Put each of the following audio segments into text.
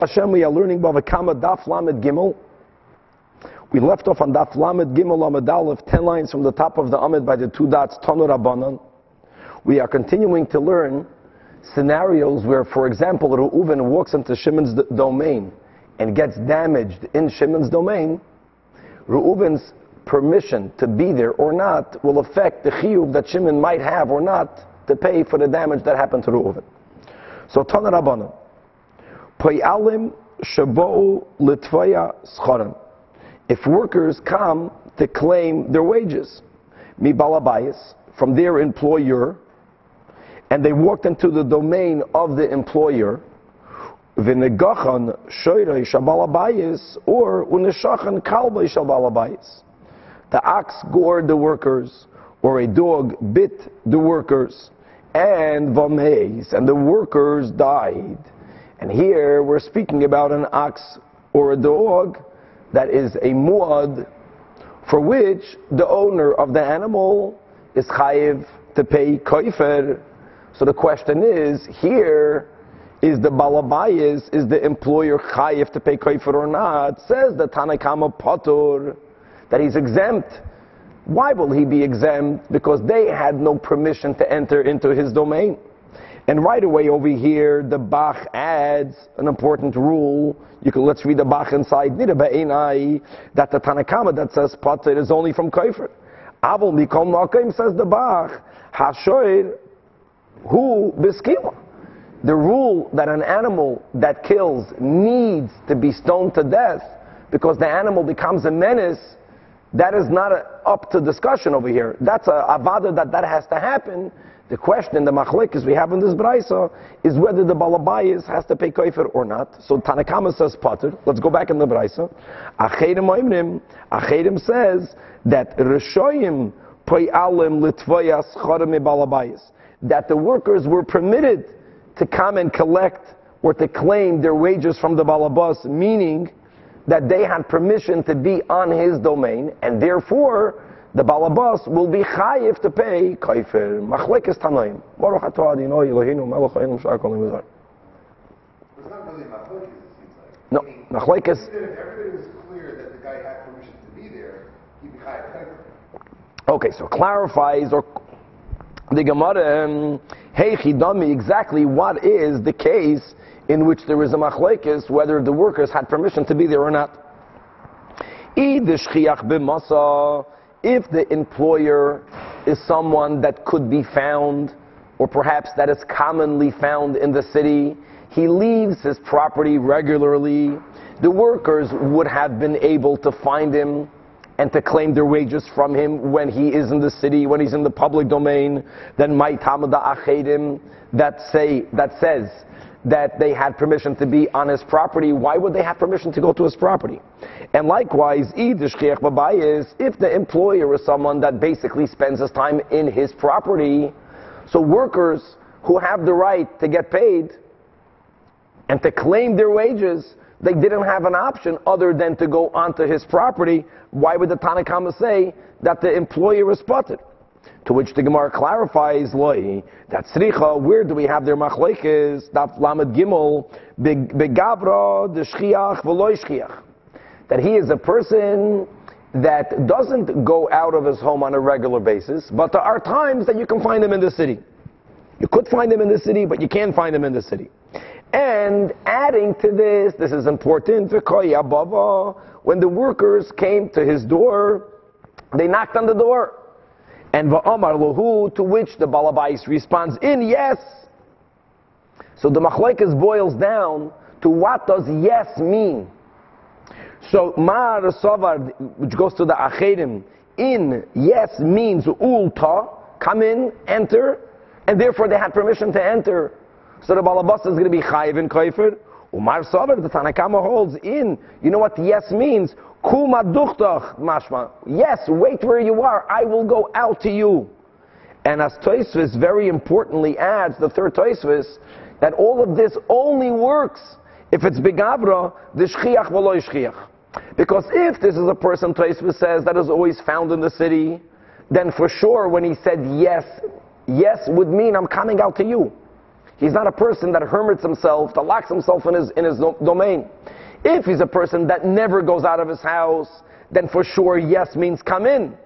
Hashem, we are learning Bava Kama Daf Lamed Gimel. We left off on Daf Lamed Gimel Lamed Aleph, 10 lines from the top of the Amid by the two dots, Tanu Rabbanan. We are continuing to learn scenarios where, for example, Reuven walks into Shimon's d- domain and gets damaged in Shimon's domain. Reuven's permission to be there or not will affect the chiyuv that Shimon might have or not to pay for the damage that happened to Reuven. So Tanu Rabbanan. Schorim. If workers come to claim their wages, mi balabayas, from their employer, and they walked into the domain of the employer, v'negachan shoyrei shabalabayis, or uneshachan kalbay shabalabayis. The ox gored the workers, or a dog bit the workers, and vameis, and the workers died. And here we're speaking about an ox or a dog that is a muad for which the owner of the animal is chayiv to pay koifer. So the question is, here, is the balabayis, is the employer chayiv to pay koifer or not? Says the Tanakama Patur that he's exempt. Why will he be exempt? Because they had no permission to enter into his domain. And right away over here, the Bach adds an important rule. You can let's read the Bach inside. That the Tanakama that says Pater is only from Kaifer. Avol Mikol Makim says the Bach. Hashoir who biskila. The rule that an animal that kills needs to be stoned to death because the animal becomes a menace that is not a, up to discussion over here. That's a avada that that has to happen. The question, the machlekes we have in this brisa, is whether the balabayis has to pay koifer or not. So Tanakama says pater. Let's go back in the brisa. Achedim oimrim. Achedim says that rishoyim pay alim litvayas chorim balabayis. That the workers were permitted to come and collect or to claim their wages from the balabas, meaning that they had permission to be on his domain, and therefore the balabas will be chayiv to pay kaifer. Machlekes tanoim. Baruch atah adino Eloheinu melech ha'ilim shar kol It's not really machlokes, it seems like. No, machlekes. If everybody was clear that the guy had permission to be there, he'd be high Okay, so clarifies or the Gemara, um, hey chidami, exactly what is the case in which there is a machlekes whether the workers had permission to be there or not. If the employer is someone that could be found, or perhaps that is commonly found in the city, he leaves his property regularly. The workers would have been able to find him and to claim their wages from him when he is in the city, when he's in the public domain. Then my tamada achedim that say that says that they had permission to be on his property, why would they have permission to go to his property? And likewise, if the employer is someone that basically spends his time in his property, so workers who have the right to get paid and to claim their wages, they didn't have an option other than to go onto his property. Why would the Tanakama say that the employer is spotted? To which the Gemara clarifies, Loi, that Sricha, where do we have their machlekes? Daf Lamed Gimel, begavra the shchiach v'loy shchiach. That he is a person that doesn't go out of his home on a regular basis, but there are times that you can find him in the city. You could find him in the city, but you can't find him in the city. And adding to this, this is important, when the workers came to his door, they knocked on the door. And va'amar lahu, to which the balabais responds in yes. So the machlekes boils down to what does yes mean. So mar savar, which goes to the achedim, in yes means ulta, come in, enter, and therefore they had permission to enter. So the balabas is going to be chayiv and kaifer. Umar savar, the Tanakama holds in. You know what yes means? Kuma duchtach mashma. Yes, wait where you are. I will go out to you. And as Toisvis very importantly adds, the third Toisvis, that all of this only works if it's begavra, the shchiach v'lo shchiach. Because if this is a person, Toisvis says, that is always found in the city, then for sure when he said yes, yes would mean I'm coming out to you. He's not a person that hermits himself, that locks himself in his, in his domain. If he's a person that never goes out of his house, then for sure yes means come in.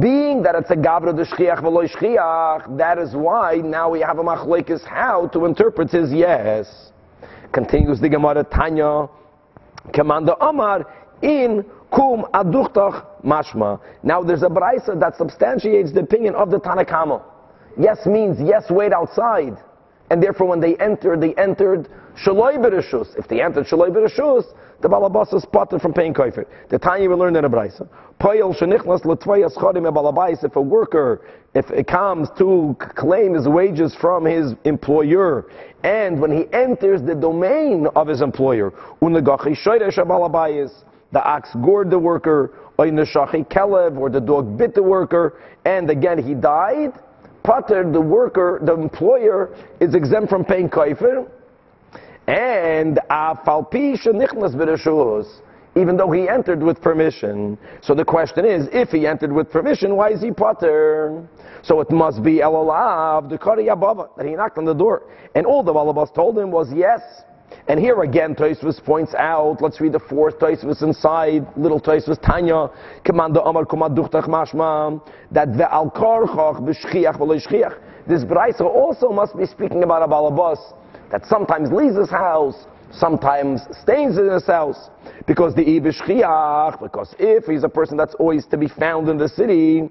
Being that it's a gavra de shchiach v'lo shchiach, that is why now we have a machlekes how to interpret his yes. Continues the Gemara Tanya, K'man D'omar, in kum aduchtach mashma. Now there's a brisa that substantiates the opinion of the Tanakama. Yes means yes, wait outside. And therefore when they entered, they entered shaloi bereshus. If they entered shaloi bereshus, the balabas is spotted from paying koifet. The Tanya we learned in a brisa. Poyel shenichnas l'tvayas chodim balabais. If a worker, if it comes to claim his wages from his employer, and when he enters the domain of his employer, unagachi shoyresh balabais, the ox gored the worker, or the dog bit the worker, and again he died. Pater, the worker, the employer, is exempt from paying kaifer, and even though he entered with permission. So the question is, if he entered with permission, why is he pater? So it must be elalav, the kari that he knocked on the door. And all the balabas told him was yes. And here again, Tosfos points out, let's read the fourth Tosfos inside, little Tosfos Tanya, K'man D'amar Kumaduchtach Mashma, that ve'al korchach b'shchiach v'lo This brisa also must be speaking about a balabas that sometimes leaves his house, sometimes stays in his house, because the ibishchiach, because if he's a person that's always to be found in the city,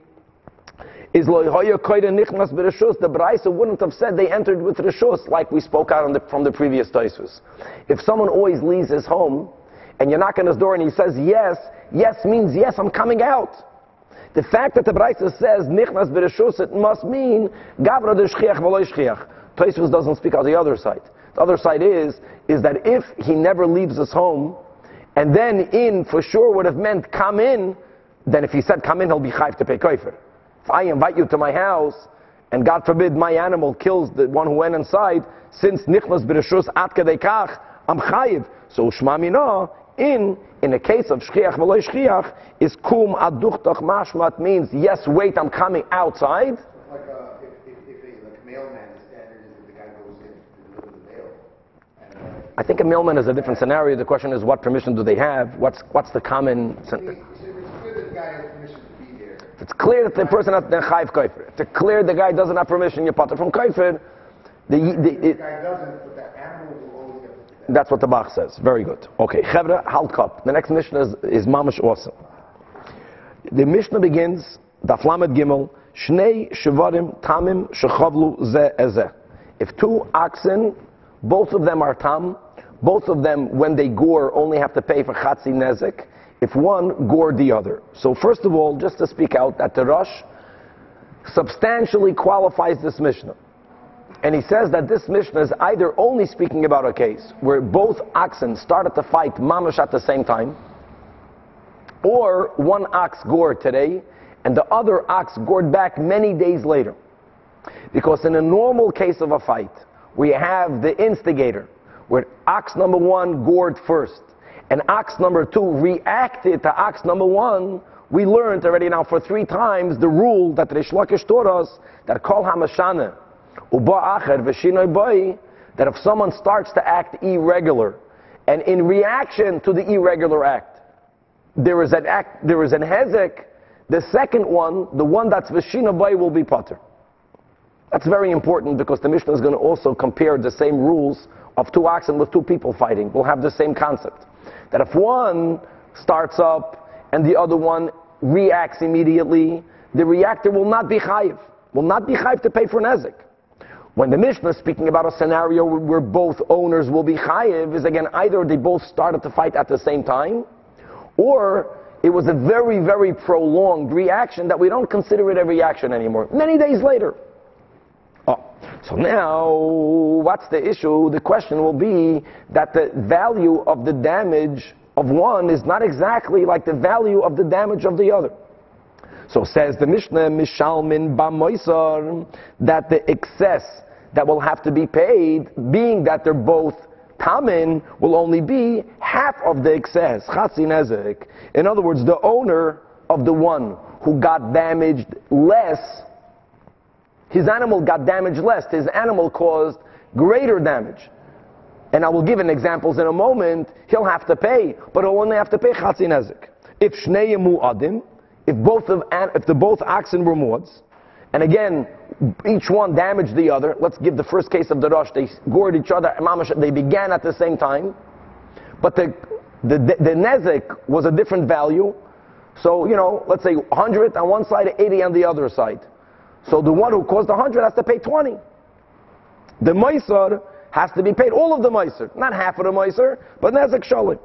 is nichnas bereshus. The Braisa wouldn't have said they entered with reshus like we spoke out the, from the previous Taisus. If someone always leaves his home and you knock on his door and he says yes, yes means yes, I'm coming out. The fact that the Braisa says nichnas bereshus, it must mean gavra de shchiach v'lo Taisus doesn't speak out the other side. The other side is is that if he never leaves his home, and then in for sure would have meant come in, then if he said come in, he'll be chayv to pay kofer. If I invite you to my house, and God forbid my animal kills the one who went inside, since nichnas b'reshus at kadekach, I'm chayiv. So shmamina in in a case of shchiach v'lo shchiach is kum aduchtach mashmat means yes, wait, I'm coming outside. Like, uh, if, if, if a, like mailman, the standard is that the guy goes in to deliver the mail. And, uh, I think a mailman is a different scenario. The question is, what permission do they have? What's what's the common? it's clear that the guy has permission to be there, If it's clear that the person has the chayv. If it's clear the guy doesn't have permission, you potter from kofer. The, the, the it, guy doesn't, but that animal will always get that's what the Bach says. Very good. Okay, Chevra Halkop. The next Mishnah is, is mamish awesome. The Mishnah begins, Daf Lamed Gimel, Shnei Shevarim Tamim Shechavlu Ze Eze. If two oxen, both of them are tam, both of them, when they gore, only have to pay for Chatzi Nezek. If one, gore the other. So first of all, just to speak out, that the Rosh substantially qualifies this Mishnah. And he says that this Mishnah is either only speaking about a case where both oxen started to fight mamash at the same time, or one ox gored today and the other ox gored back many days later. Because in a normal case of a fight, we have the instigator, where ox number one gored first, and ox number two reacted to ox number one. We learned already now for three times the rule that Rish Lakish taught us that kol hamashana uba acher boi, that if someone starts to act irregular, and in reaction to the irregular act, there is an act, there is an hezek, the second one, the one that's v'shina boi, will be potter. That's very important because the Mishnah is going to also compare the same rules of two oxen with two people fighting. We'll have the same concept. That if one starts up and the other one reacts immediately, the reactor will not be chayiv, will not be chayiv to pay for nezik. When the Mishnah is speaking about a scenario where both owners will be chayiv, is again either they both started to fight at the same time, or it was a very, very prolonged reaction that we don't consider it a reaction anymore. Many days later. Oh, so now, what's the issue? The question will be that the value of the damage of one is not exactly like the value of the damage of the other. So says the Mishnah, Mishalmin Bamoisar, that the excess that will have to be paid, being that they're both tamin, will only be half of the excess, Nezek. In other words, the owner of the one who got damaged less his animal got damaged less. His animal caused greater damage. And I will give an examples in a moment. He'll have to pay, but he'll only have to pay chatzi nezik. If shnei mu'adim, if both of if the both oxen were muads, and again, each one damaged the other. Let's give the first case of the Rosh. They gored each other. They began at the same time, but the the, the, the was a different value. So you know, let's say 100 on one side, 80 on the other side. So the one who caused 100 has to pay 20. The Maisar has to be paid all of the Maisar, not half of the Maisar, but Nezek Shalim.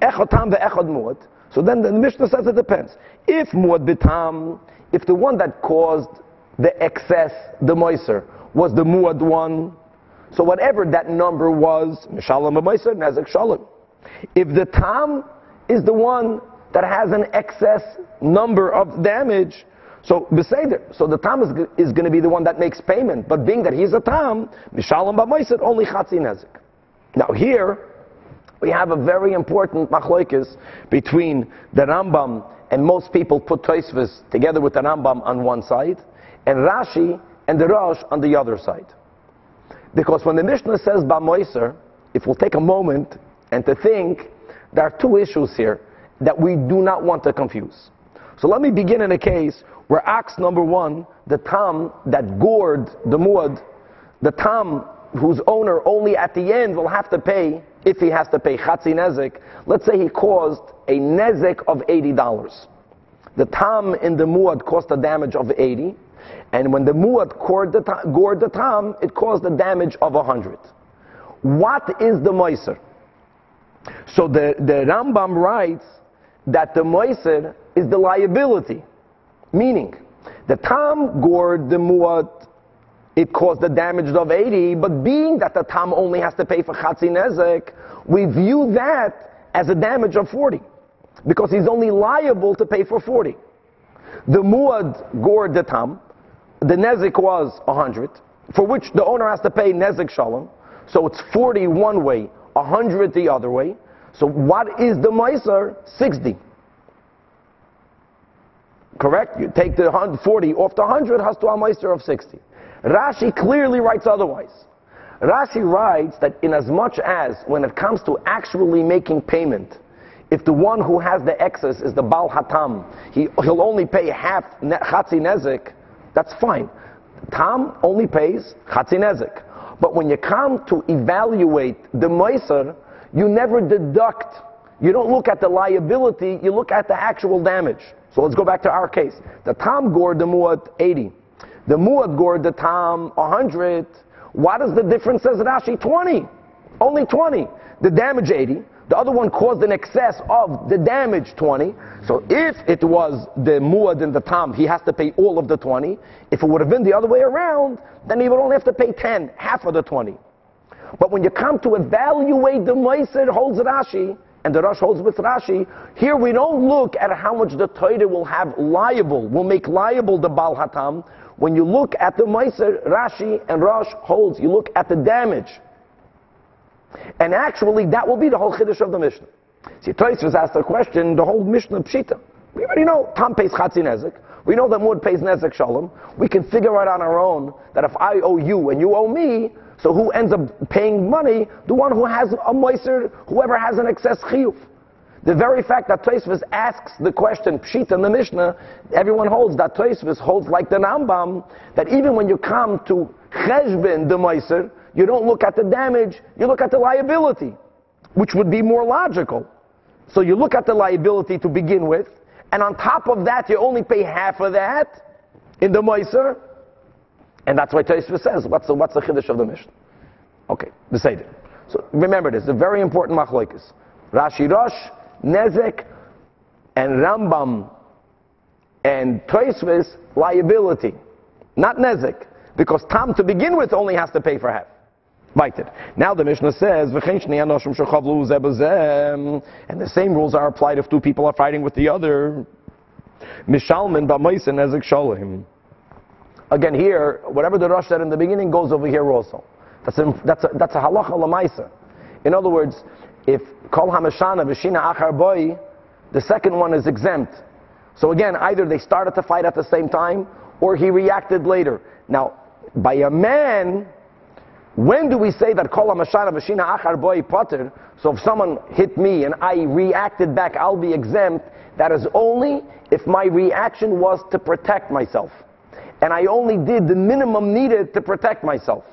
Echad Tam ve'echad Muad. So then the Mishnah says it depends. If Muad bitam, if the one that caused the excess, the Maisar, was the Muad one, so whatever that number was, Mishalim Maisar, Nezek Shalim. If the Tam is the one that has an excess number of damage, so Beseder, so the Tam is, is going to be the one that makes payment. But being that he's a Tam, Mishalim B'Maisid, only Chatzi Nezik. Now here, we have a very important machlokes between the Rambam and most people put Tosfos together with the Rambam on one side, and Rashi and the Rosh on the other side. Because when the Mishnah says B'Moiser, if we'll take a moment and to think, there are two issues here that we do not want to confuse. So let me begin in a case where ox number one, the tam that gored the muad, the tam whose owner only at the end will have to pay, if he has to pay chatzi nezek, let's say he caused a nezek of $80. The tam in the muad caused a damage of 80, and when the muad gored the, tam, gored the tam, it caused a damage of 100. What is the moiser? So the, the Rambam writes that the moiser is the liability. Meaning, the tam gored the muad, it caused the damage of 80, but being that the tam only has to pay for chatzi nezek, we view that as a damage of 40. Because he's only liable to pay for 40. The muad gored the tam, the nezek was 100, for which the owner has to pay nezek shalom, so it's 40 one way, 100 the other way. So what is the miser? 60. Correct? You take the 40 off the 100, has to a meister of 60. Rashi clearly writes otherwise. Rashi writes that in as much as when it comes to actually making payment, if the one who has the excess is the Bal Hatam, he, he'll only pay half Chatzi Nezek, that's fine. Tam only pays Chatzi Nezek. But when you come to evaluate the Meiser, you never deduct. You don't look at the liability, you look at the actual damage. So let's go back to our case. The Tam gored the Muad 80. The Muad gored the Tam 100. What is the difference, says Rashi? 20. Only 20. The damage 80. The other one caused an excess of the damage 20. So if it was the Muad and the Tam, he has to pay all of the 20. If it would have been the other way around, then he would only have to pay 10, half of the 20. But when you come to evaluate the Meiser, holds Rashi, and the Rosh holds with Rashi, here we don't look at how much the Torah will have liable, will make liable the Bal Hatam. When you look at the Meiser, Rashi and Rosh holds, you look at the damage. And actually, that will be the whole Chiddush of the Mishnah. See, Tosfos asked a question, the whole Mishnah Pshita. We already know Tom pays Chatzi Nezek. We know that Mud pays Nezek Shalom. We can figure out on our own that if I owe you and you owe me, so who ends up paying money? The one who has a moiser, whoever has an excess chiyuv. The very fact that Tosfos asks the question, Pshita in the Mishnah, everyone holds that Tosfos holds like the Rambam, that even when you come to Cheshbin, the moiser, you don't look at the damage, you look at the liability, which would be more logical. So you look at the liability to begin with, and on top of that, you only pay half of that in the moiser, and that's why Tosfos says, what's the, what's the chiddush of the Mishnah? Okay, the Seder. So remember this, a very important machlokes. Rashi Rosh, Nezek, and Rambam, and Tosfos, liability. Not Nezek. Because Tam to begin with only has to pay for half. Weiter. Now the Mishnah says, and the same rules are applied if two people are fighting with the other. Mishalman b'moisen ezek shalim. Again, here, whatever the Rosh said in the beginning goes over here also. That's a, that's a, that's a halacha lamaisa. In other words, if kol hamashana v'shina achar boy, the second one is exempt. So again, either they started to fight at the same time, or he reacted later. Now, by a man, When do we say that kol mashana mashina achar boy potter? So if someone hit me and I reacted back, I'll be exempt. That is only if my reaction was to protect myself. And I only did the minimum needed to protect myself.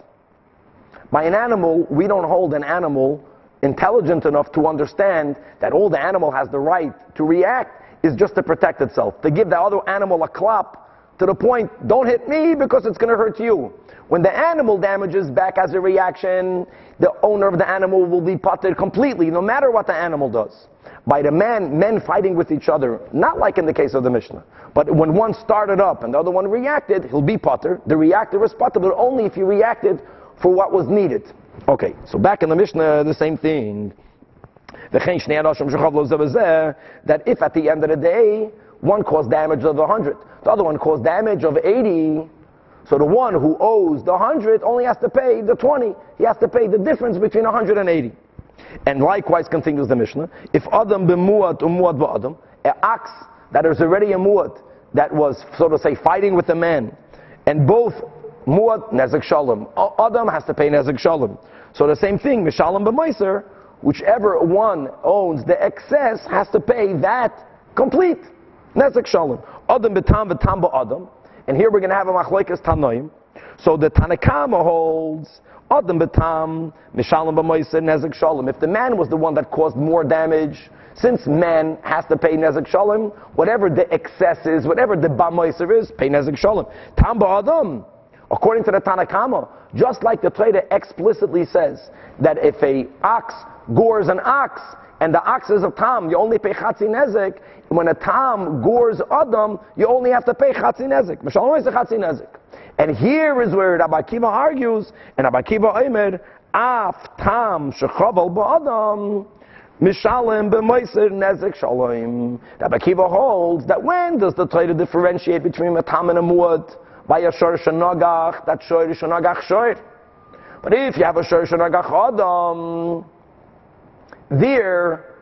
By an animal, we don't hold an animal intelligent enough to understand that all the animal has the right to react is just to protect itself. To give the other animal a clap to the point, don't hit me because it's going to hurt you. When the animal damages back as a reaction, the owner of the animal will be potted completely, no matter what the animal does. By the man, men fighting with each other, not like in the case of the Mishnah, but when one started up and the other one reacted, he'll be potter. The reactor is potter, but only if he reacted for what was needed. Okay, so back in the Mishnah, the same thing. That if at the end of the day, one caused damage of 100, the other one caused damage of 80, so the one who owes the 100 only has to pay the 20. He has to pay the difference between 180. And 80. And likewise continues the Mishnah, if Adam b'muat umuat ba'adam, an ox that is already a muat, that was, so to say, fighting with a man, and both muat, nezek shalom, Adam has to pay nezek shalom. So the same thing, mishalom b'meiser, whichever one owns the excess has to pay that complete. Nezek shalom. Adam b'tam v'tam ba'adam. And here we're going to have a machlekes tanoim. So the Tanakama holds Adam betam mishalom b'moiser nezek shalom. If the man was the one that caused more damage, since man has to pay nezek shalom, whatever the excess is, whatever the b'moiser is, pay nezek shalom. Tam ba'adam. According to the Tanakama, just like the Torah explicitly says that if a ox gores an ox, and the ox is a tam, you only pay chatzi nezek. When a tam gores adam, you only have to pay chatzi nezek. Mishalom is a chatzi nezek. And here is where Rabbi Kiva argues, and Rabbi Kiva Omer, af tam shechavel ba'adam, mishalem b'moiser nezek shalom. Rabbi Kiva holds that when does the Torah differentiate between a tam and a muad? By a shor shenagach, that shor shenagach shor. But if you have a shor shenagach adam, there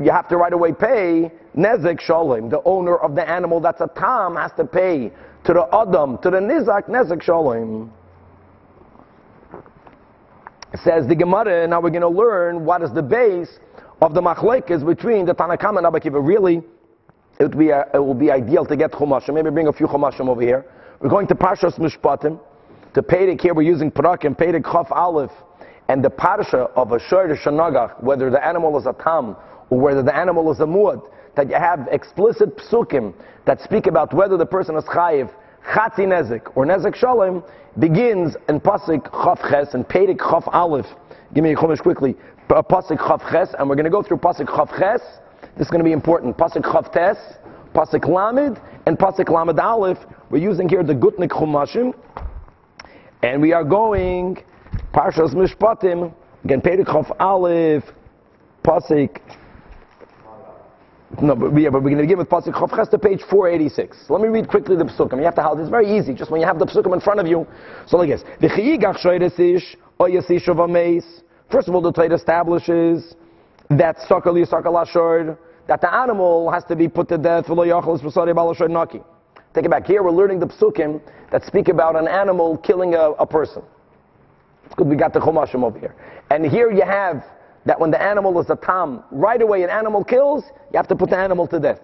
you have to right away pay nezek shalom. The owner of the animal that's a tam has to pay to the adam, to the nizak nezek shalom. Says the Gemara, now we're going to learn what is the base of the machlekes between the Tanakam and Abba Kiva. Really, it would be, a, it will be ideal to get chumashim. Maybe bring a few chumashim over here. We're going to Parshas Mishpatim. To Perek here, we're using Parakim, Perek Chaf Aleph, and the Parsha of a Shor Shanagach, whether the animal is a Tam or whether the animal is a Muad, that you have explicit psukim that speak about whether the person is chayiv, chatzi nezik, or nezik shalom, begins in Pasik Chaf Ches and Perek Chaf Aleph. Give me a chumash quickly. Uh, Pasik Chaf Ches, and we're going to go through Pasik Chaf Ches. This is going to be important. Pasik Chaf Tes, Pasik Lamed, and Pasik Lamed Aleph. We're using here the Gutnick Chumashim. And we are going Parshas Mishpatim, again, Perikhof Aleph, Pasik. No, but, yeah, but we're going to begin with Pasik Chof Ches to page 486. Let me read quickly the Psukim. You have to have it's very easy, just when you have the Psukim in front of you. So like this. First of all, the Torah establishes that Sakal Yisakal Ashor, that the animal has to be put to death. Take it back. Here we're learning the psukim that speak about an animal killing a, a person. We got the chumashim over here. And here you have that when the animal is a tam, right away an animal kills, you have to put the animal to death.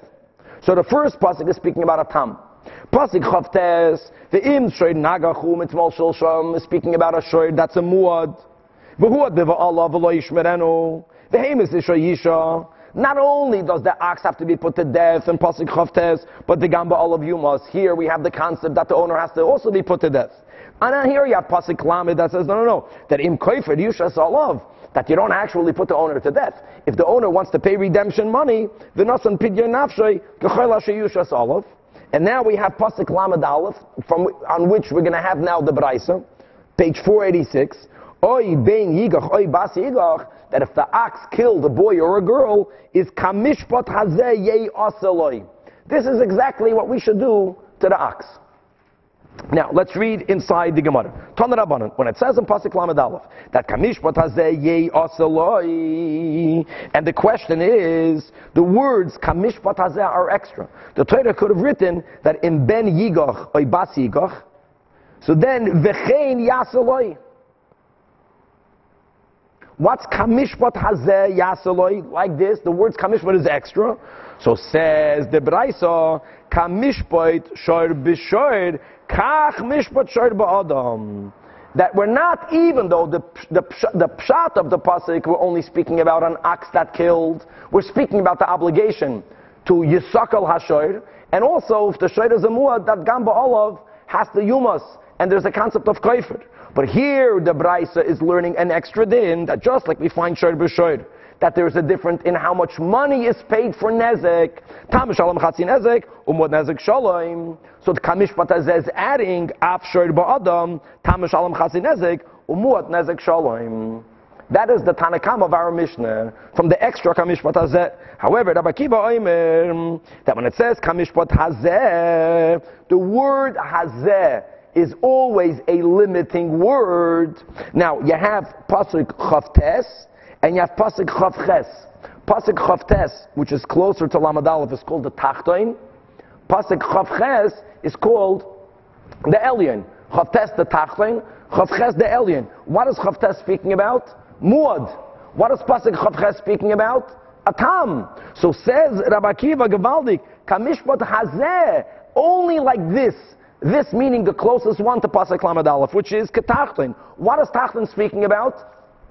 So the first pasuk is speaking about a tam. Pasuk chavtes, the im shoyd nagachum etzmal shilsham is speaking about a shoyd that's a muad. V'huad biva Allah v'lo yishmerenu. The hamis is shoyisha. Not only does the ox have to be put to death in Pasuk Chavtes, but the Gamba all of you must. Here we have the concept that the owner has to also be put to death. And here you have Pasuk Lamed that says, no, no, no, that im koifer yushas alav, that you don't actually put the owner to death. If the owner wants to pay redemption money, v'nasan pidyon nafshay, k'chayla yushas alav. And now we have Pasuk Lamed Aleph, from, on which we're going to have now the Braisa, page 486. Oy bein yigach, oy bas yigach, that if the ox killed a boy or a girl, is kamishpat hazeh yei asaloi. This is exactly what we should do to the ox. Now, let's read inside the Gemara. Rabbanan, when it says in Pasuk Lamed Aleph, that kamishpat hazeh yei asaloi, and the question is, the words kamishpat hazeh are extra. The Torah could have written that in ben yigach, oy bas yigach, so then v'chein yasaloi. What's kamishpat hazeh yasaloi? Like this, the words kamishpat is extra. So says the Braisa, kamishpat shor b'shor, kach mishpat shor ba'adam. That we're not, even though the, the, the pshat of the pasuk, we're only speaking about an ox that killed, we're speaking about the obligation to yisakal hashor, and also if the shor is a muad, that gamba olav has the yumas, and there's a concept of kaifer. But here the Braisa is learning an extra din that just like we find shor b'shor, that there's a difference in how much money is paid for nezek. Tam shalom chatzi nezek, umod nezek shalom. So the kamishpat is adding af ba'adam, tam shalom chatzi nezek, umod nezek shalom. That is the Tanakam of our Mishnah from the extra Kamishpat Hazeh. However, Rabbi Kiva Oimer, that when it says Kamishpat Hazeh, the word Hazeh is always a limiting word. Now, you have Pasuk Chavtes and you have Pasuk Chavches. Pasuk Chavtes, which is closer to Lamed Aleph, is called the Tachtoin. Pasuk Chavches is called the Elyon. Chavtes the Tachtoin, Chavches the Elyon. What is Chavtes speaking about? Muad. What is Pasuk Chavches speaking about? Atam. So says Rabbi Kiva Gavaldik, Kamishpat Hazeh, only like this. This meaning the closest one to Pasuk Lamed Aleph, which is Ketachtin. What is Tachtin speaking about?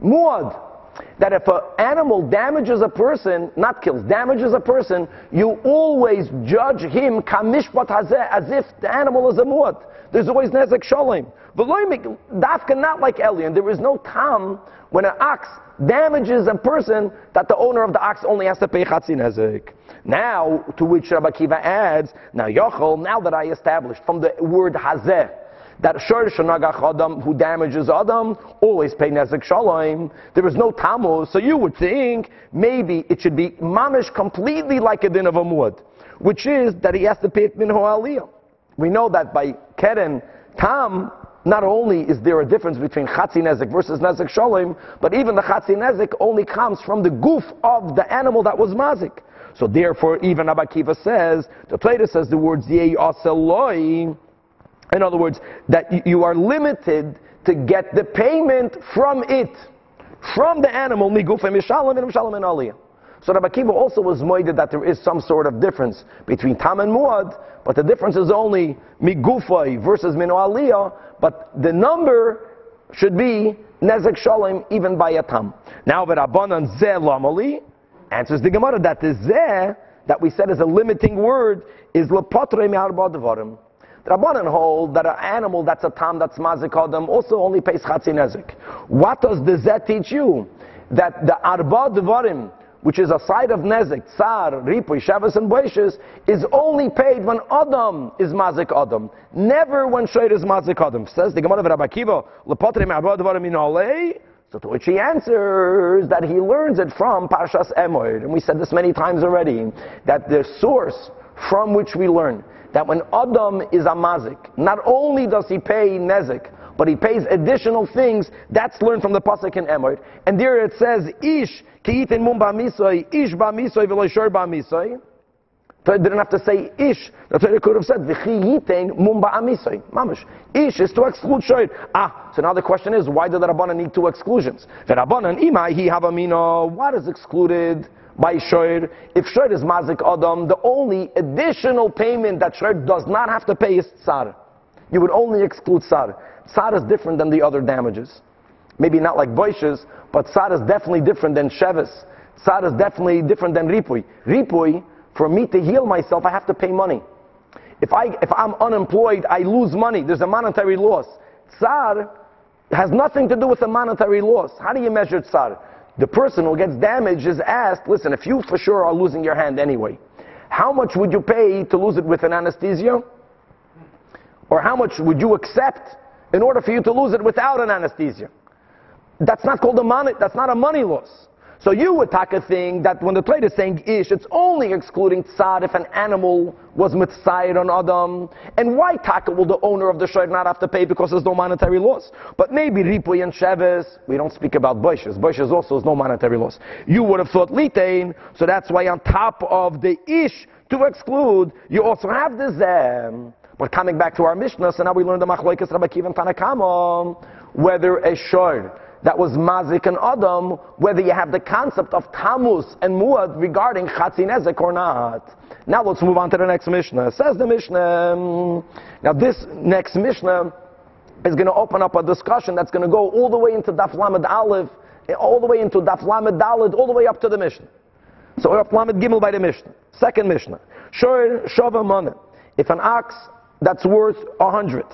Muad. That if an animal damages a person, not kills, damages a person, you always judge him kamishpat hazeh, as if the animal is a muad. There's always nezek shalom. Dafka not like Elian. There is no tam when an ox damages a person that the owner of the ox only has to pay chatzi nezek. Now, to which Rabbi Kiva adds, now Yochel, now that I established from the word hazeh, that shor shenagach adam who damages adam always pay nezek shalom. There is no tamu, so you would think maybe it should be mamish completely like a din of Amud, which is that he has to pay it min aliyah. We know that by keren tam. Not only is there a difference between chatzi nezek versus nezek shalom, but even the chatzi nezek only comes from the goof of the animal that was mazik. So therefore, even Abba Kiva says, the Plato says the words yei aseloi, in other words, that you are limited to get the payment from it, from the animal, miguf and mishalim and mishalim and aliyah. So Rabbi Kiva also was moided that there is some sort of difference between tam and muad, but the difference is only migufay versus minu aliyah, but the number should be nezek shalom even by a tam. Now, v'rabanan zeh lamali answers the Gemara that the zeh that we said is a limiting word is lepotre me'arba devarim. Rabbanan hold that an animal that's a tam that's mazik adam also only pays chatzi nezek. What does the zeh teach you? That the arba devarim which is a side of Nezek, Tsar, Ripoy, Shabbos, and Boishes, is only paid when Adam is Mazik Adam. Never when Shoir is Mazik Adam. Says the Gemara of Rabbi Kiva, Lepotri Me'abad Varim so to which he answers that he learns it from Parshas Emor. And we said this many times already, that the source from which we learn that when Adam is a mazik, not only does he pay nezik, but he pays additional things. That's learned from the pasuk in Emor. And there it says, "Ish kiitin mum ba'misoy, ish ba'misoy v'lo shor ba'misoy." Torah didn't have to say ish. The Torah could have said v'chiyitin mum ba'amisoy. Mamish. Ish is to exclude shor. Ah, so now the question is, why did the Rabbanan need two exclusions? The Rabbanan imai hi havamino. What is excluded? By Shoir. If Shoir is Mazik Adam, the only additional payment that Shoir does not have to pay is Tsar. You would only exclude Tsar. Tsar is different than the other damages. Maybe not like Boishes, but Tsar is definitely different than Shevis. Tsar is definitely different than Ripui. Ripui, for me to heal myself, I have to pay money. If, I, if I'm unemployed, I lose money. There's a monetary loss. Tsar has nothing to do with the monetary loss. How do you measure tsar? The person who gets damaged is asked, listen, if you for sure are losing your hand anyway, how much would you pay to lose it with an anesthesia? Or how much would you accept in order for you to lose it without an anesthesia? That's not called a money, that's not a money loss. So you would a thing that when the Torah is saying ish, it's only excluding tzad if an animal was mitzayir on Adam. And why taka will the owner of the shayr not have to pay because there's no monetary loss? But maybe ripuy and sheves, we don't speak about bushes. Bushes also is no monetary loss. You would have thought litain, so that's why on top of the ish to exclude, you also have the zem. But coming back to our Mishnah, so now we learn the Machlokes Rabbi and Tanakama, whether a shor that was mazik and adam, whether you have the concept of tamus and muad regarding chatzinezek or not. Now let's move on to the next Mishnah. Says the Mishnah. Now this next Mishnah is going to open up a discussion that's going to go all the way into Daf Lamed Aleph, all the way into Daf Lamed Daled, all the way up to the Mishnah. So Daf Lamed Gimel by the Mishnah. Second Mishnah. Shoyer Shova Mana. If an ox that's worth a hundred,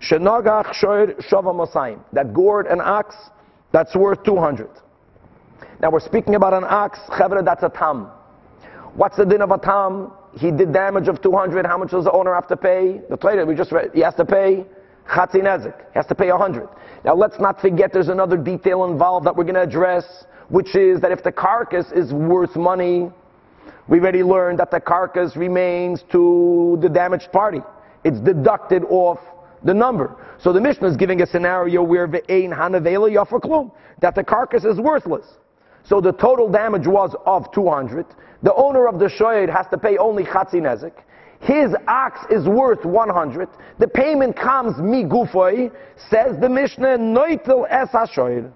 Shenagach Shova Mosayim. That gored an ox that's worth 200. Now we're speaking about an ox, Chevra, that's a tam. What's the din of a tam? He did damage of 200. How much does the owner have to pay? The trader, we just read, he has to pay chatzin ezek. He has to pay 100. Now let's not forget there's another detail involved that we're going to address, which is that if the carcass is worth money, we already learned that the carcass remains to the damaged party. It's deducted off the number. So the Mishnah is giving a scenario where ve'ein hanavela yafaklum, that the carcass is worthless. So the total damage was of 200. The owner of the shoyed has to pay only chatzin nezek. His ox is worth 100. The payment comes mi gufoy, says the Mishnah, noitel es hashoyed.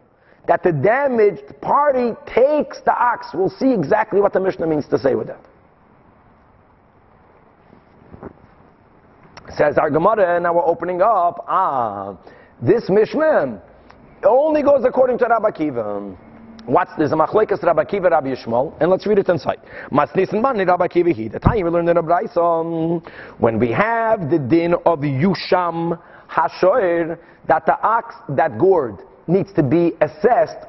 That the damaged party takes the ox. We'll see exactly what the Mishnah means to say with that. Says our Gemara, now we're opening up. Ah, this Mishnah only goes according to Rabbi Kiva. What's this? A machlekes Rabbi Kiva, Rabbi Yishmael, and let's read it inside. Masnis and Mani Rabbi Kiva he. The time we learned in Braisa, when we have the din of Yusham Hashoir, that the ox that gored needs to be assessed.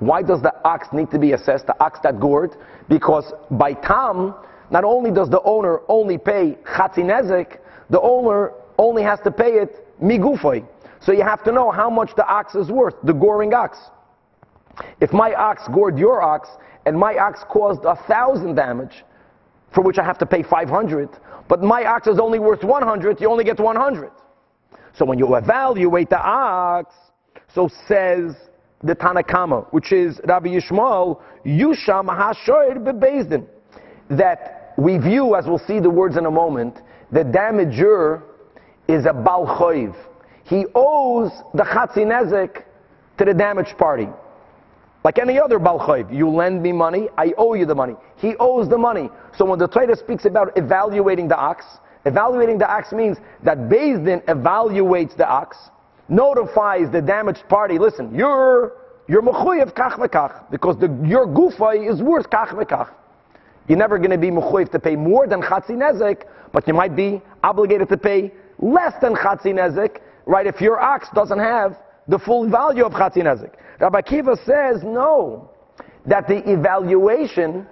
Why does the ox need to be assessed? The ox that gored, because by tam, not only does the owner only pay chatzinezek, the owner only has to pay it migufay. So you have to know how much the ox is worth, the goring ox. If my ox gored your ox, and my ox caused a thousand damage, for which I have to pay 500, but my ox is only worth 100, you only get 100. So when you evaluate the ox, so says the Tanakama, which is Rabbi Yishmael, Yusham Hashoir bebezdin, that we view, as we'll see the words in a moment, the damager is a Bal Choiv. He owes the Chatzinezek to the damaged party. Like any other Balchayv, you lend me money, I owe you the money. He owes the money. So when the trader speaks about evaluating the ox, evaluating the ox means that Bezdin evaluates the ox, notifies the damaged party, listen, you're you're mechuyev kach because the, your gufay is worth kach. You're never going to be mechuyev to pay more than chatzi nezek, but you might be obligated to pay less than chatzi nezek, right, if your ox doesn't have the full value of chatzi nezek. Rabbi Kiva says no, that the evaluation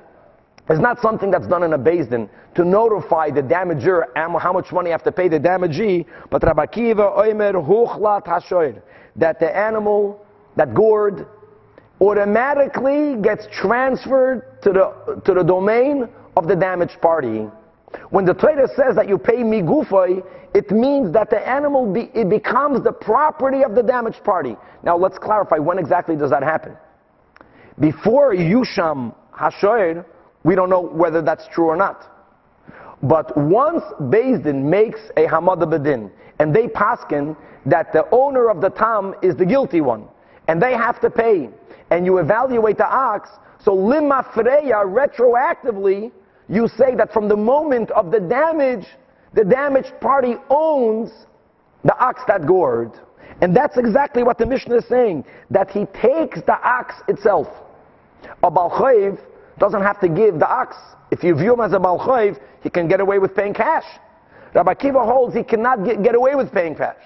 is not something that's done in a Din to notify the damager how much money you have to pay the damagee, but Rabbi Kiva oimer huchlat hashoir, that the animal that gored automatically gets transferred to the, to the domain of the damaged party. When the trader says that you pay me gufay, it means that the animal be, it becomes the property of the damaged party. Now let's clarify when exactly does that happen. Before Yusham Hashoir, we don't know whether that's true or not. But once Bezdin makes a Hamada Bedin, and they paskin that the owner of the Tam is the guilty one, and they have to pay, and you evaluate the ox, so Lima Freya retroactively, you say that from the moment of the damage, the damaged party owns the ox that gored. And that's exactly what the Mishnah is saying, that he takes the ox itself. A Balchayiv doesn't have to give the ox. If you view him as a Balchayiv, he can get away with paying cash. Rabbi Kiva holds he cannot get, get away with paying cash.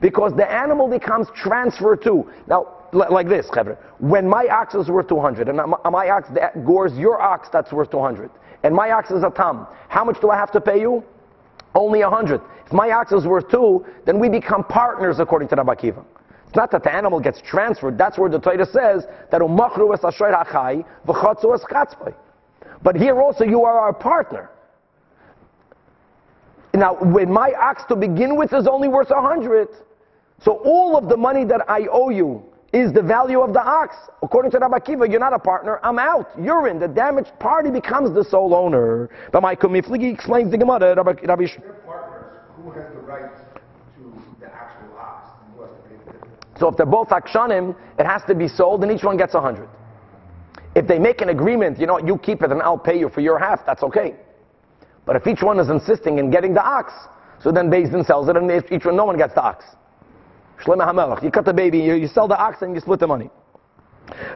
Because the animal becomes transferred to. Now, like this, Chevre. When my ox is worth 200, and my ox that gores your ox that's worth 200, and my ox is a tam, how much do I have to pay you? Only a hundred. If my ox is worth two, then we become partners according to Rabbi Kiva. It's not that the animal gets transferred. That's where the Torah says that umachru es ashoir hachai v'chatzu es chatzpay. But here also you are our partner. Now, when my ox to begin with is only worth a hundred, so all of the money that I owe you is the value of the ox. According to Rabbi Kiva, you're not a partner, I'm out. You're in. The damaged party becomes the sole owner. But my Kumifligi explains the Gemara, Rabbi, Rabbi partners. Who has the right to the actual ox? And who has to pay the difference? So if they're both akshanim, it has to be sold and each one gets a hundred. If they make an agreement, you know what, you keep it and I'll pay you for your half, that's okay. But if each one is insisting in getting the ox, so then Bezdin sells it and each one, no one gets the ox. Shlema HaMelech. You cut the baby, you, you sell the ox and you split the money.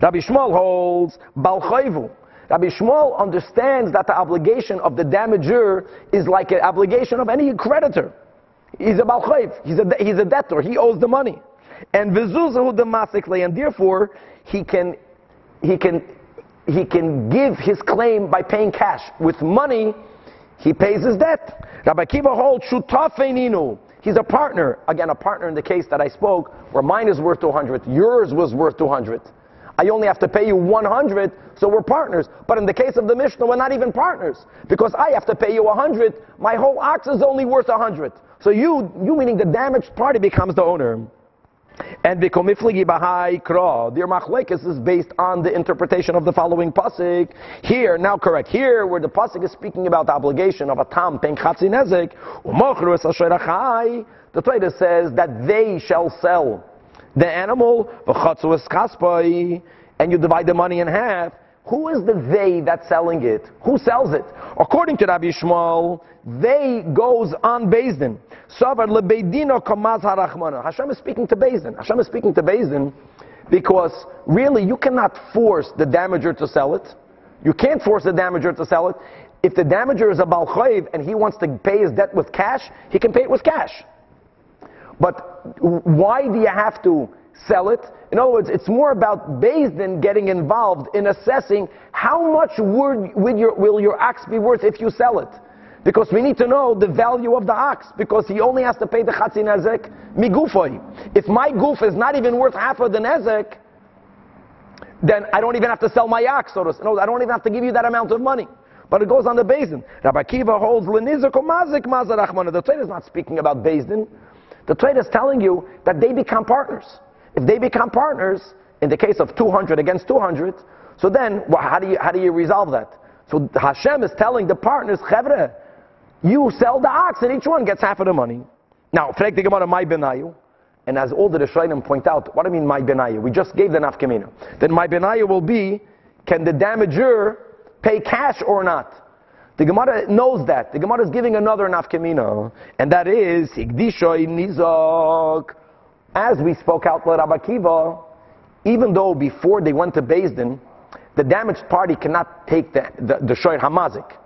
Rabbi Yishmael holds Balchayvu. Rabbi Yishmael understands that the obligation of the damager is like an obligation of any creditor. He's a Balchayv. He's a, he's a debtor. He owes the money. And Vizuzahu the Masikle, and therefore he can, he can, he can give his claim by paying cash. With money, he pays his debt. Rabbi Kiva holds Shutafeininu. He's a partner. Again, a partner in the case that I spoke, where mine is worth 200, yours was worth 200. I only have to pay you 100, so we're partners. But in the case of the Mishnah, we're not even partners. Because I have to pay you 100, my whole ox is only worth 100. So you, you meaning the damaged party becomes the owner. And Bikomifligi Bahai Kra, their machlekes is based on the interpretation of the following pasuk. Here, now correct, here where the pasuk is speaking about the obligation of a tam paying chatzi nezek, the Torah says that they shall sell the animal, and you divide the money in half. Who is the they that's selling it? Who sells it? According to Rabbi Yishmael, they goes on Bezdin. Hashem is speaking to Bezdin. Hashem is speaking to Bezdin because really you cannot force the damager to sell it. You can't force the damager to sell it. If the damager is a balchayv and he wants to pay his debt with cash, he can pay it with cash. But why do you have to sell it? In other words, it's more about Bezdin getting involved in assessing how much would, will, your, will your ox be worth if you sell it. Because we need to know the value of the ox, because he only has to pay the chatzi nezek migufoi. If my goof is not even worth half of the nezek, then I don't even have to sell my ox. So to, no, I don't even have to give you that amount of money. But it goes on the Bezdin. Rabbi Kiva holds lenizak mazik mazarachmana. The Torah is not speaking about Bezdin. The Torah is telling you that they become partners. If they become partners, in the case of 200 against 200, so then well, how, do you, how do you resolve that? So Hashem is telling the partners, Chevre, you sell the ox and each one gets half of the money. Now, frag the Gemara, my benayu. And as all the Rishonim point out, what do I mean my benayu? We just gave the nafkamina. Then my benayu will be, can the damager pay cash or not? The Gemara knows that. The Gemara is giving another nafkamina, and that is Higdishoy Nizak. As we spoke out with Rabbi Kiva, even though before they went to Din, the damaged party cannot take the, the, the Hamazik.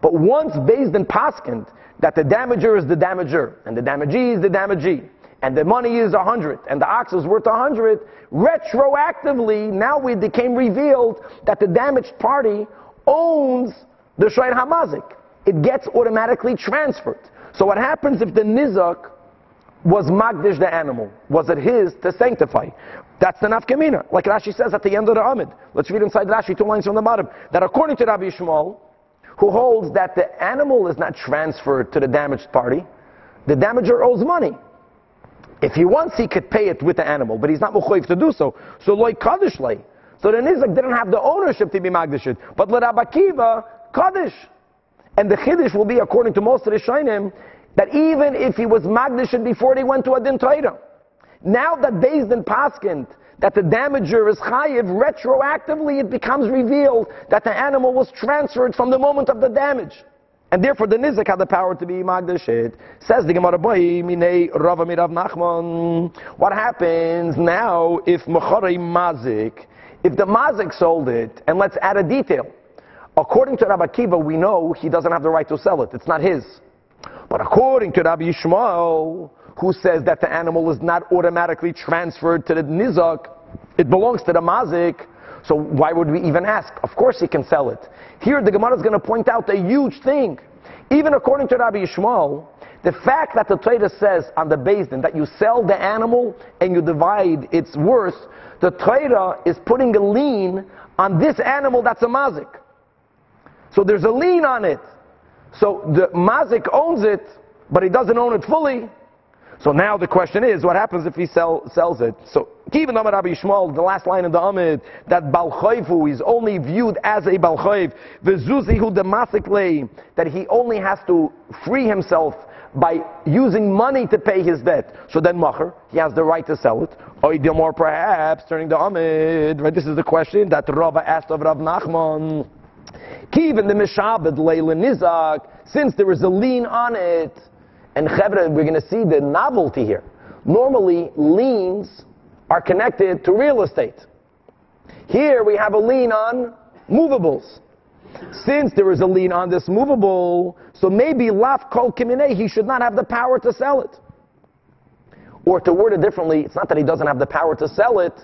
But once Din paskind that the damager is the damager, and the damagee is the damagee, and the money is a hundred, and the ox is worth a hundred, retroactively, now it became revealed that the damaged party owns the Shoyer Hamazik. It gets automatically transferred. So what happens if the Nizak was Magdish the animal? Was it his to sanctify? That's the nafkamina. Like Rashi says at the end of the Amid. Let's read inside Rashi, two lines from the bottom. That according to Rabbi Yishmael, who holds that the animal is not transferred to the damaged party, the damager owes money. If he wants, he could pay it with the animal, but he's not mechoiv to do so. So loy kaddish lay. So the Nizak didn't have the ownership to be magdishit. But let Kiva, Kaddish. And the Chiddush will be, according to most of the Shainim, that even if he was Magdashin before they went to Adin Torah, now that Beis Din Paskind, that the damager is chayiv, retroactively it becomes revealed that the animal was transferred from the moment of the damage. And therefore the Nizik had the power to be Magdashit. Says the Gemara Boy, Minei Rava Mirav Nachman. What happens now if Mechorei Mazik, if the Mazik sold it, and let's add a detail. According to Rabbi Kiva, we know he doesn't have the right to sell it. It's not his. But according to Rabbi Yishmael, who says that the animal is not automatically transferred to the nizak, it belongs to the mazik, so why would we even ask? Of course he can sell it. Here the Gemara is going to point out a huge thing. Even according to Rabbi Yishmael, the fact that the Torah says on the basin that you sell the animal and you divide its worth, the Torah is putting a lien on this animal that's a mazik. So there's a lien on it. So the mazik owns it, but he doesn't own it fully. So now the question is, what happens if he sell, sells it? So even Amar Rabbi Yishmael, the last line in the Amid, that Balchayfu is only viewed as a Balchayv, the lay, that he only has to free himself by using money to pay his debt. So then Macher, he has the right to sell it. Or perhaps turning the Amid. Right, this is the question that Rava asked of Rav Nachman. Even the Mishabed Leila Nizak, since there is a lien on it, and Chevra, we're going to see the novelty here. Normally, liens are connected to real estate. Here we have a lien on movables. Since there is a lien on this movable, so maybe laf kol kimine, he should not have the power to sell it. Or to word it differently, it's not that he doesn't have the power to sell it,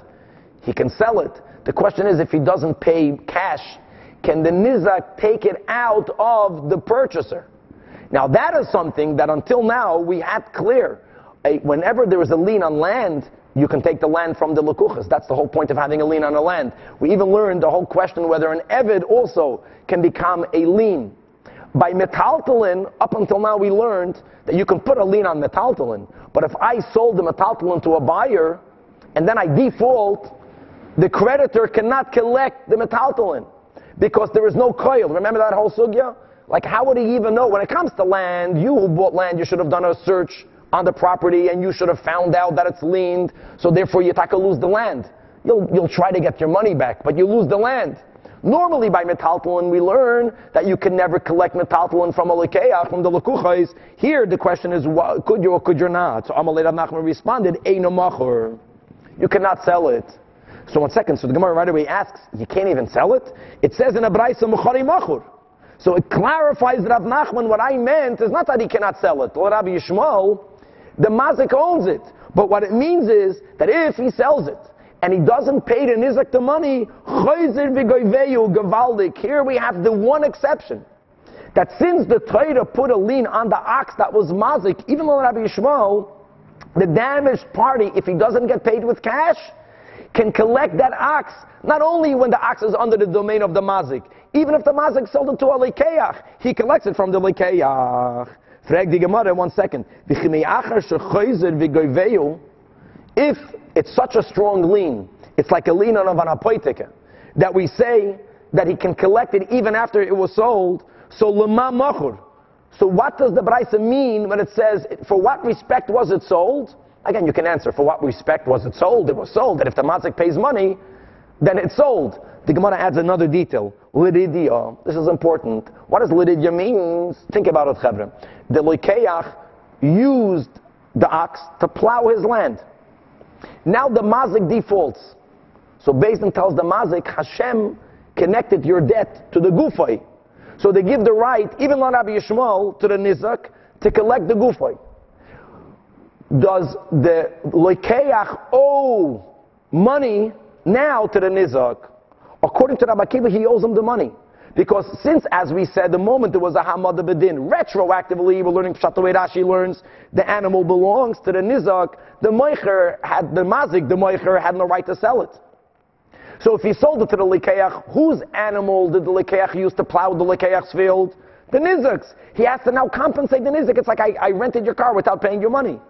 he can sell it. The question is if he doesn't pay cash, can the nizak take it out of the purchaser? Now that is something that until now we had clear. Whenever there is a lien on land, you can take the land from the lukuchas. That's the whole point of having a lien on a land. We even learned the whole question whether an evid also can become a lien. By metaltalin, up until now we learned that you can put a lien on metaltalin. But if I sold the metaltalin to a buyer, and then I default, the creditor cannot collect the metaltalin because there is no coil. Remember that whole sugya? Like, how would he even know? When it comes to land, you who bought land, you should have done a search on the property and you should have found out that it's leaned, so therefore you take lose the land. You'll, you'll try to get your money back, but you lose the land. Normally by metaltalin we learn that you can never collect metaltalin from a from the lekuchais. Here the question is, could you or could you not? So Amalei Rav Nachman responded, Eino. You cannot sell it. So one second, so the Gemara right away asks, you can't even sell it? It says in a Braisa, Mukhari machur. So it clarifies Rav Nachman, what I meant is not that he cannot sell it. Or Rabbi Yishmael, the mazik owns it. But what it means is that if he sells it, and he doesn't pay the nizak the money, here we have the one exception. That since the Torah put a lien on the ox that was mazik, even though Rabbi Yishmael, the damaged party, if he doesn't get paid with cash, can collect that ox, not only when the ox is under the domain of the mazik, even if the mazik sold it to a lekeach, he collects it from the lekeach. Frag die Gemara one second. If it's such a strong lien, it's like a lien on an apoitika, that we say that he can collect it even after it was sold, so lema machur. So what does the Braisa mean when it says, for what respect was it sold? Again, you can answer, for what respect was it sold? It was sold, that if the mazik pays money, then it's sold. The Gemara adds another detail. Lididia. This is important. What does lididia mean? Think about it, Chevra. The Lekeach used the ox to plow his land. Now the mazik defaults. So Bezdin tells the mazik, Hashem connected your debt to the gufay. So they give the right, even on Rabbi Yishmael, to the nizak, to collect the gufay. Does the Lekeach owe money now to the nizak? According to Rabbi Akiva, he owes him the money. Because since, as we said, the moment there was a Hamad Bedin, retroactively, we're learning Pshat Rashi learns, the animal belongs to the Nizak, the Moicher had, the Mazik, the Moicher had no right to sell it. So if he sold it to the Likeach, whose animal did the Likeach use to plow the Likeach's field? The Nizak's. He has to now compensate the Nizak. It's like I, I rented your car without paying your money.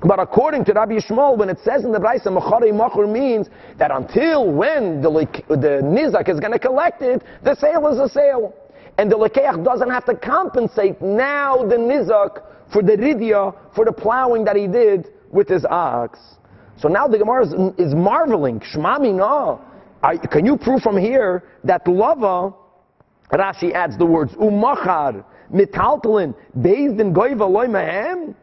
But according to Rabbi Yishmael, when it says in the Braisa, Machari Machur means that until when the, the Nizak is going to collect it, the sale is a sale. And the Lekeach doesn't have to compensate now the Nizak for the Ridya, for the plowing that he did with his ox. So now the Gemara is, is marveling. Shmami no. Can you prove from here that lava, Rashi adds the words, umachar, mitaltalin, in goiva loy mahem?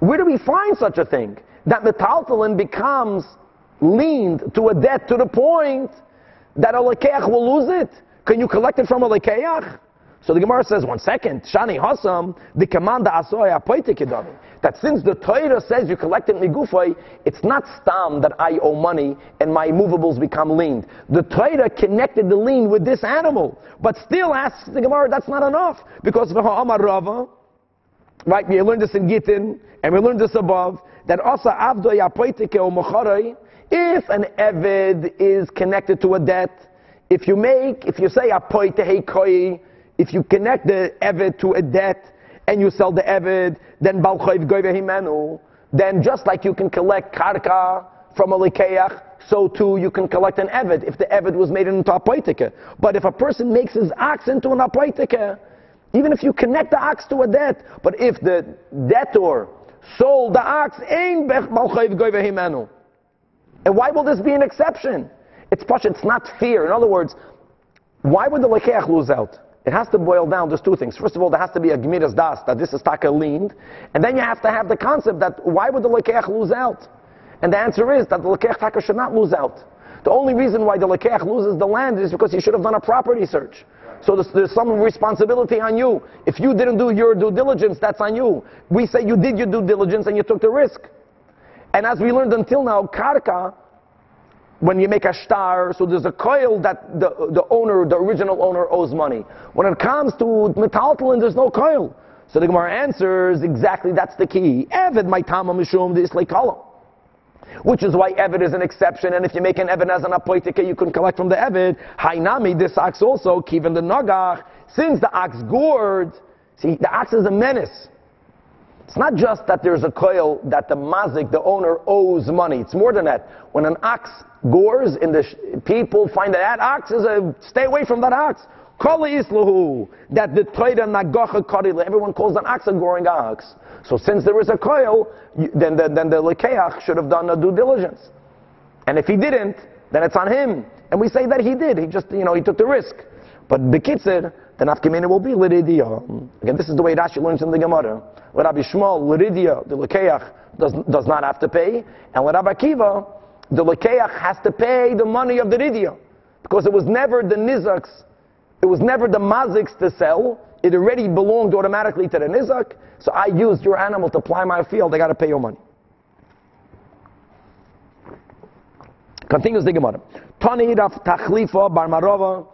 Where do we find such a thing? That metaltalin becomes leaned to a debt to the point that a lekeach will lose it. Can you collect it from a lekeach? So the Gemara says, one second, Shani Hasam, the commander Asoy Apoitikidami. That since the Torah says you collect it migufay, it's not stam that I owe money and my movables become leaned. The Torah connected the lien with this animal. But still asks the Gemara, that's not enough. Because Amar Rava, Right, we learned this in Gittin, and we learned this above, that also avdo yapoitike o if an eved is connected to a debt, if you make, if you say apoite koi, if you connect the eved to a debt, and you sell the eved, then balchoiv goyve then just like you can collect karka from a likeach, so too you can collect an eved if the eved was made into a poitike. But if a person makes his ox into an apoitike, Even if you connect the ox to a debt, but if the debtor sold the ox. And why will this be an exception? It's push, it's not fear. In other words, why would the lekeach lose out? It has to boil down. There's two things. First of all, there has to be a gemiras das that this is taka leaned, and then you have to have the concept that why would the lekeach lose out? And the answer is that the lekeach taka should not lose out. The only reason why the lekeach loses the land is because he should have done a property search. So there's, there's, some responsibility on you. If you didn't do your due diligence, that's on you. We say you did your due diligence and you took the risk. And as we learned until now, karka, when you make a star, so there's a coil that the, the owner, the original owner, owes money. When it comes to metaltalin, there's no coil. So the Gemara answers exactly that's the key. Evid my tama mishum the islay column. Which is why Evid is an exception, and if you make an Evid as an apoitika, you can collect from the Evid. Hainami, this ox also, kiven the Nagach, since the ox gored, see, the ox is a menace. It's not just that there's a coil that the mazik, the owner, owes money. It's more than that. When an ox gores, and the sh- people find that that ox is a, stay away from that ox. Kol islahu, that the toida nagacha kadila, everyone calls an ox a goring ox. So since there is a coil, then the, then the lekeach should have done a due diligence. And if he didn't, then it's on him. And we say that he did. He just, you know, he took the risk. But Bekitzer, the nafkamina will be Liridia. Again, this is the way Rashi learns in the Gemara. Let Rabbi Yishmael, Liridia, the lekeach, does, does not have to pay. And let Rabbi Akiva, the lekeach has to pay the money of the Ridia. Because it was never the nizaks, it was never the maziks to sell. It already belonged automatically to the nizak. So I used your animal to ply my field. I got to pay your money. Continues the Gemara. Tani Rav Tachlifa Bar Marova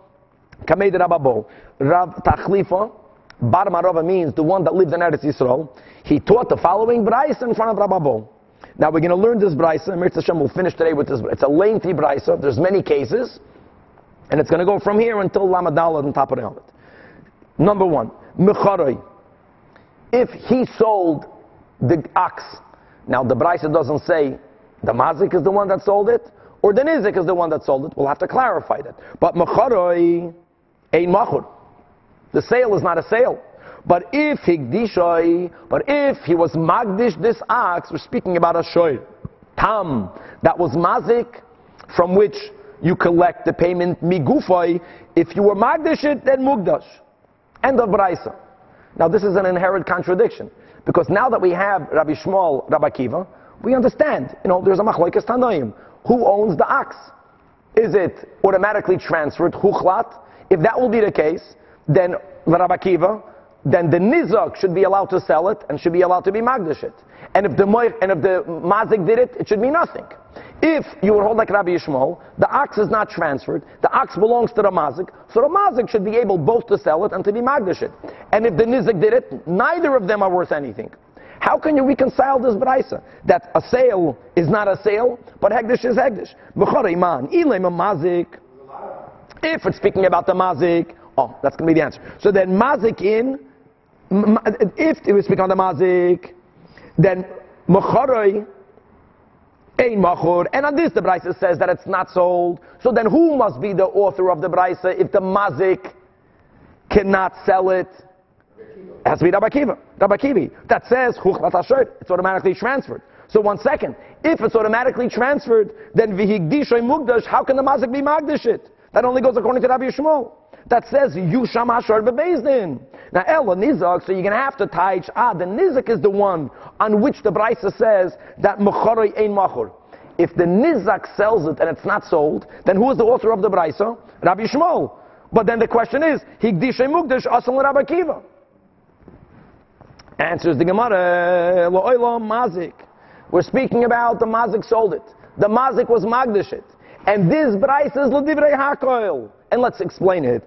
Kamed Rababo. Rav Tachlifa Bar Marova means the one that lives in Eretz Yisrael. He taught the following Braisa in front of Rababo. Now we're going to learn this Braisa. Mirza Hashem will finish today with this. It's a lengthy Braisa. There's many cases. And it's going to go from here until Lamadal on top of the helmet. Number one, Mecharoi. If he sold the ox, now the Braisa doesn't say the Mazik is the one that sold it, or the Nizik is the one that sold it. We'll have to clarify that. But Mecharoi ain't Machur. The sale is not a sale. But if Higdishoi, but if he was Magdish this ox, we're speaking about a Shoy, Tam, that was Mazik, from which you collect the payment Migufoi. If you were Magdish it, then Mugdash. End of Braisa. Now this is an inherent contradiction. Because now that we have Rabbi Yishmael, Rabbi Kiva, we understand, you know, there's a machlokes tanoim. Who owns the ox? Is it automatically transferred, huchlat? If that will be the case, then Rabbi Kiva, then the nizok should be allowed to sell it and should be allowed to be magdish it. And if the moich, and if the mazik did it, it should be nothing. If you would hold like Rabbi Yishmael, the ox is not transferred, the ox belongs to the mazik, so the mazik should be able both to sell it and to be magdish it. And if the nizik did it, neither of them are worth anything. How can you reconcile this brisa? That a sale is not a sale, but hegdish is hegdish. B'chor iman, ilem a mazik. If it's speaking about the mazik, oh, that's going to be the answer. So then mazik in, if it was speaking on the mazik, then mecharoi ein and on this the brisa says that it's not sold. So then who must be the author of the brisa if the mazik cannot sell it? It has to be Rabbi Kiva. That says, it's automatically transferred. So one second, if it's automatically transferred, then Vihigdishoy Mugdash, how can the Mazik be Magdashit? That only goes according to Rabbi Yishmael. That says, Yusham Asher Bebezdin. Now, Ella Nizak, so you're going to have to tie, ah, the Nizak is the one on which the Brisa says that Mechoroi Ein Machor. If the Nizak sells it and it's not sold, then who is the author of the Brisa? Rabbi Yishmael. But then the question is, Higdishoy Mugdash, Asal Rabbi Kiva. Answers the Gemara, Lo'olam Mazik. We're speaking about the Mazik sold it. The Mazik was Magdashit. And this Bryce is Ladivrei HaKoil. And let's explain it.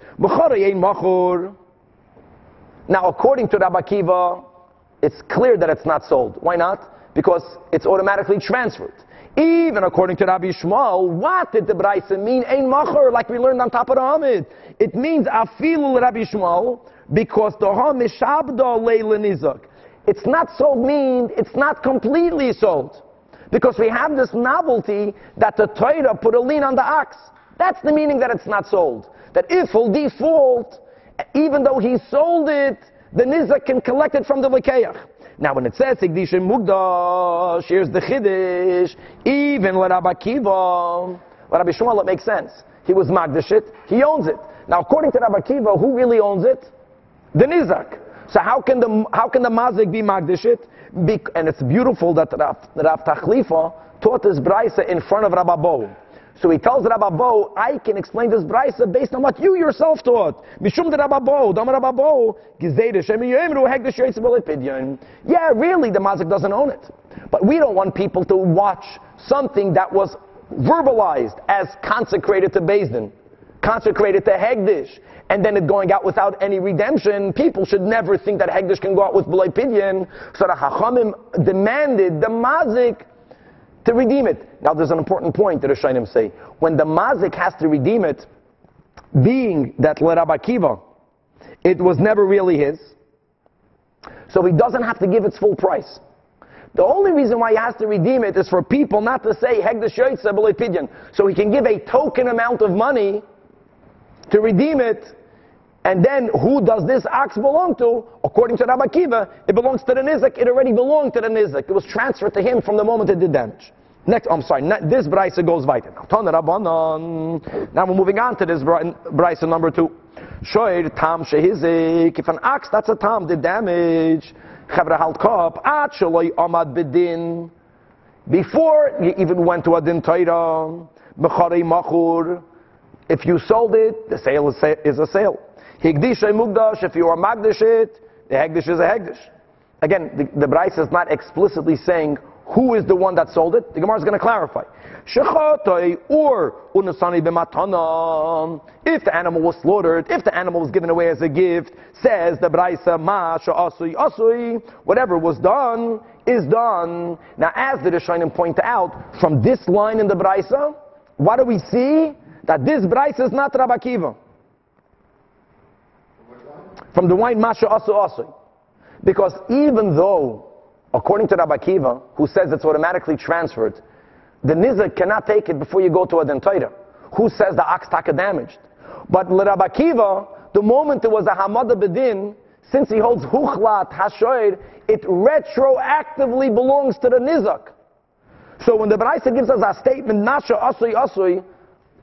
Now, according to Rabbi Kiva, it's clear that it's not sold. Why not? Because it's automatically transferred. Even according to Rabbi Yishmael, what did the Bryce mean? Ein machur, like we learned on top of the Hamid. It means afilu Rabbi Yishmael, because the Ham is shabda leila nizak. It's not sold means it's not completely sold. Because we have this novelty that the Torah put a lien on the ox. That's the meaning that it's not sold. That if will default even though he sold it, the nizak can collect it from the lekeach. Now, when it says Higdishim Mugdash, here's the Chiddush, even let Rabbi Kiva, let Rabbi Yishmael, it makes sense. He was Magdash it, he owns it. Now, according to Rabbi Kiva, who really owns it? The Nizak. So how can the how can the Mazik be Magdash it? Be, and it's beautiful that Rav, Rav Tachlifa taught this Braisa in front of Rabbi Bo. So he tells Rabbi Bo, I can explain this Braisa based on what you yourself taught. Mishum de. Yeah, really, the Mazik doesn't own it. But we don't want people to watch something that was verbalized as consecrated to Bezdin, consecrated to Hegdish, and then it going out without any redemption. People should never think that Hegdish can go out with B'lai Pidyon. So the Chachamim demanded the Mazik to redeem it. Now there's an important point that the Shainim say. When the Mazik has to redeem it, being that Rabbi Kiva, it was never really his, so he doesn't have to give its full price. The only reason why he has to redeem it is for people not to say Hegdash Yoitza Pidyon. So he can give a token amount of money to redeem it, and then who does this ox belong to? According to Rabbi Kiva, it belongs to the Nizak. It already belonged to the Nizak. It was transferred to him from the moment it did damage. Next, I'm sorry, this Braisa goes weiter. Now, we're moving on to this Braisa number two. Shoir tam shehizik. If an ox, that's a tam, did damage. Chavra halt kop. At amad bedin. Before you even went to a din Torah. Machur. If you sold it, the sale is a sale. If you are magdish it, the hegdish is a hegdish. Again, the, the Bryce is not explicitly saying who is the one that sold it. The Gemara is going to clarify. Shechatay or. If the animal was slaughtered, if the animal was given away as a gift, says the Bryce, ma asui asui, whatever was done is done. Now, as the Rishonim point out, from this line in the Bryce, what do we see? That this Bryce is not Rabbi Kiva from the wine Masha Asu Asu. Because even though, according to Rabbi Kiva, who says it's automatically transferred, the Nizak cannot take it before you go to a dentaira. Who says the ox taka damaged? But Rabbi Kiva, the moment there was a Hamada Bedin, since he holds Huchlat Hashoir, it retroactively belongs to the Nizak. So when the Baraisa gives us a statement, Nasha Asui Asui,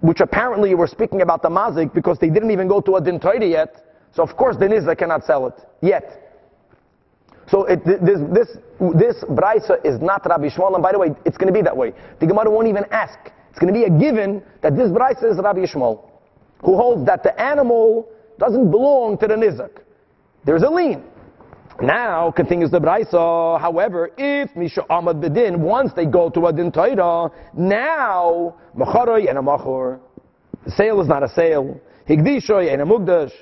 which apparently we're speaking about the Mazik because they didn't even go to a Dintoida yet, so of course the Nizak cannot sell it yet. So it, this this this brisa is not Rabbi Yishmael, and by the way, it's going to be that way. The Gemara won't even ask. It's going to be a given that this brisa is Rabbi Yishmael, who holds that the animal doesn't belong to the nizak. There's a lien. Now continues the brisa. However, if misha amad bedin, once they go to Adin din Torah, now macharoy and a machor. The sale is not a sale. Higdishoy and a mugdash.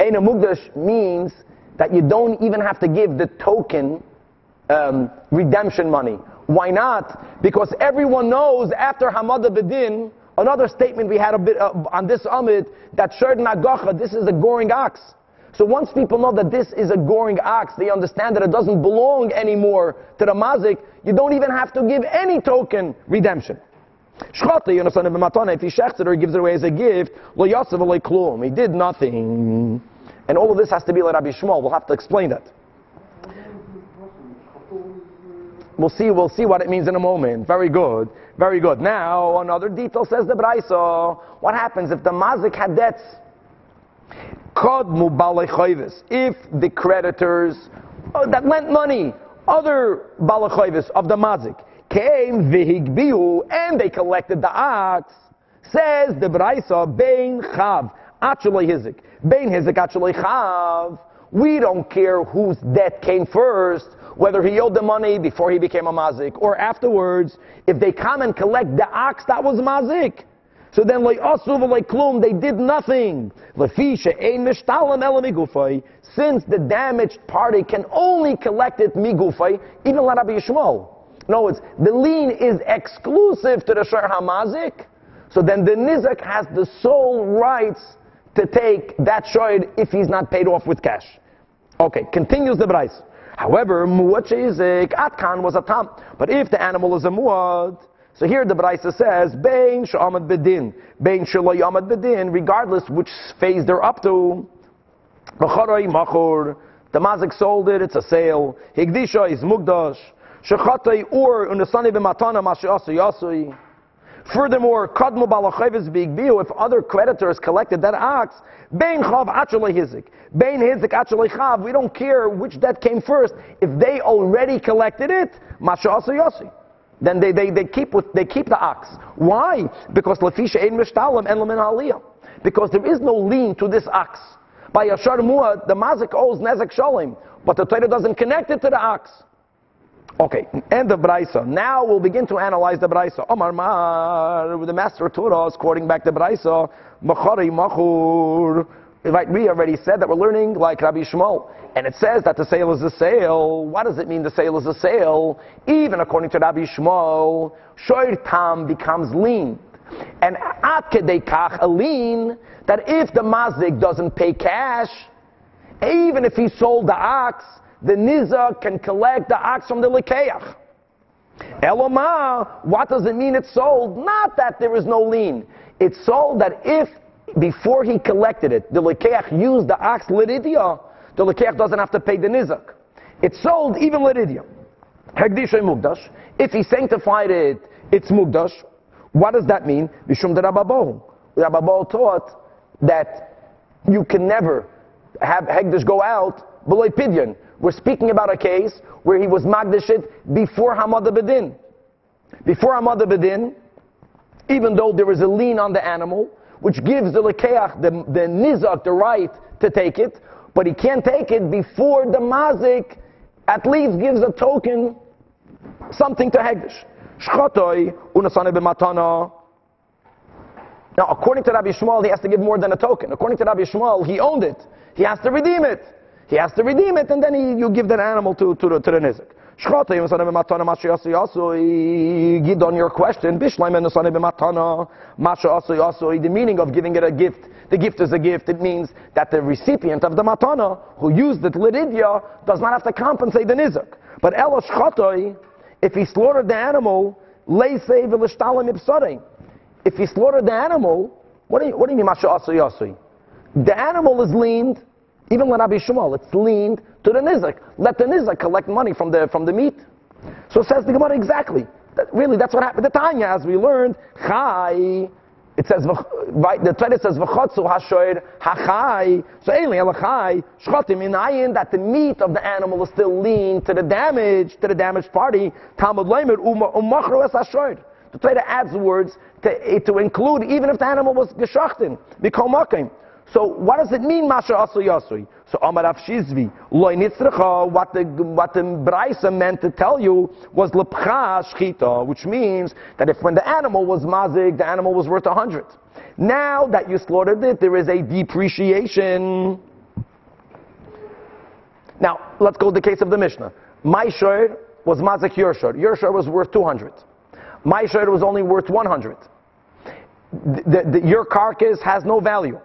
Ein a mugdash means that you don't even have to give the token um, redemption money. Why not? Because everyone knows after Hamada Bedin, another statement we had a bit uh, on this Amid, that Sherd Nagacha, this is a goring ox. So once people know that this is a goring ox, they understand that it doesn't belong anymore to the mazik, you don't even have to give any token redemption. Shchata, you understand, if he shechts it or gives it away as a gift, lo yasav klum, he did nothing. And all of this has to be like Rabbi Yishmael. We'll have to explain that. We'll see, we'll see what it means in a moment. Very good. Very good. Now, another detail says the Braisa. What happens if the mazik had debts? If the creditors uh, that lent money, other balechayvis of the mazik, came vihigbiu and they collected the ox, says the Braisa, bein chav, actually hizik. We don't care whose debt came first, whether he owed the money before he became a mazik or afterwards. If they come and collect the ox, that was mazik. So then, they did nothing. Since the damaged party can only collect it migufay, even Rabbi Yishmael. No, it's the lien is exclusive to the shar hamazik. So then the nizak has the sole rights to take that shoyd if he's not paid off with cash. Okay, continues the price. However, muad she'izik, atkan was a tam. But if the animal is a muad, So here the Braisa says, Bein Sha'amad Bedin, Bein Shalo Yamad Bedin, regardless which phase they're up to. The mazik sold it, it's a sale. Higdisha is mugdash. Shechatei ur unasani b'matana mashi'asu yasui. Furthermore, kadmu balacheves bigbiu, if other creditors collected that ox, bein chav achalei hizik, bein hizik chav, we don't care which debt came first. If they already collected it, mashi'asu yasui. Then they, they, they, keep with, they keep the ox. Why? Because lefisha ein mishtalim en lamin aliyah. Because there is no lien to this ox. By Yashar Muad, the Mazik owes Nezek Sholim, but the Torah doesn't connect it to the ox. Okay, end of Braisa. Now we'll begin to analyze the Braisa. Omar Mar, the master of Torah is quoting back the Braisa. Machari Machur. Right, we already said that we're learning like Rabbi Yishmael. And it says that the sale is a sale. What does it mean the sale is a sale? Even according to Rabbi Yishmael, Shoir Tam becomes lean. And at a lien that if the mazik doesn't pay cash, even if he sold the ox, the niza can collect the ox from the lekeach. Elomah, what does it mean it's sold? Not that there is no lien. It's sold that if before he collected it, the lekeach used the ox liridia, the lekeach doesn't have to pay the nizak. It's sold even liridia. Hegdisha mugdash. If he sanctified it, it's mugdash. What does that mean? Mishum de Rabbi Abahu. Rabbabohu taught that you can never have Hegdish go out below Pidyon. We're speaking about a case where he was Magdashit before Hamad Bedin. Before Hamad Bedin, even though there is a lien on the animal, which gives the Lekeach, the, the Nizak, the right to take it, but he can't take it before the Mazik at least gives a token, something to Hegdish. Shchotoi unasane b'matana. Now, according to Rabbi Yishmael, he has to give more than a token. According to Rabbi Yishmael, he owned it. He has to redeem it. He has to redeem it, and then he, you give that animal to, to, the, to the nizik. Shchotoi unasane b'matana masha yasu yasu. Gid on your question. The meaning of giving it a gift. The gift is a gift. It means that the recipient of the matana, who used it lididia, does not have to compensate the nizik. But elo shchotoi, if he slaughtered the animal, if he slaughtered the animal, what do you, what do you mean, Masha Asui The animal is leaned, even when Rabbi Yishmael, it's leaned to the Nizak. Let the Nizak collect money from the, from the meat. So it says the Gemara exactly. That, really, that's what happened. The Tanya, as we learned, Chai, it says, right, the Torah says, V'chotzu hashoir hachai. So, Eli elachai, shchotim inayin, that the meat of the animal is still lean to the damage, to the damaged party. Talmud leimer, umachro es hashoir. The Torah adds words to, to include, even if the animal was geshachtin, bikomakim. So, what does it mean, Masha Asu Yasui? So, Amar Shizvi, loy nitzrecha, what the, what the Braisa meant to tell you was lepcha shchita, which means that if when the animal was mazik, the animal was worth a hundred. Now that you slaughtered it, there is a depreciation. Now, let's go to the case of the Mishnah. My shor was mazik your shor was worth 200. My shor was only worth 100. The, the, your carcass has no value.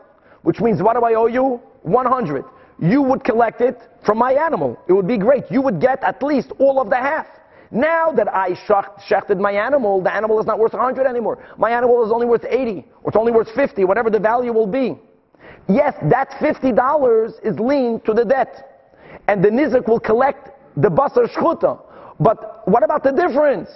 Which means, what do I owe you? 100. You would collect it from my animal. It would be great. You would get at least all of the half. Now that I shechted my animal, the animal is not worth 100 anymore. My animal is only worth 80, or it's only worth 50, whatever the value will be. Yes, that $50 is lean to the debt. And the nizik will collect the basar shchuta. But what about the difference?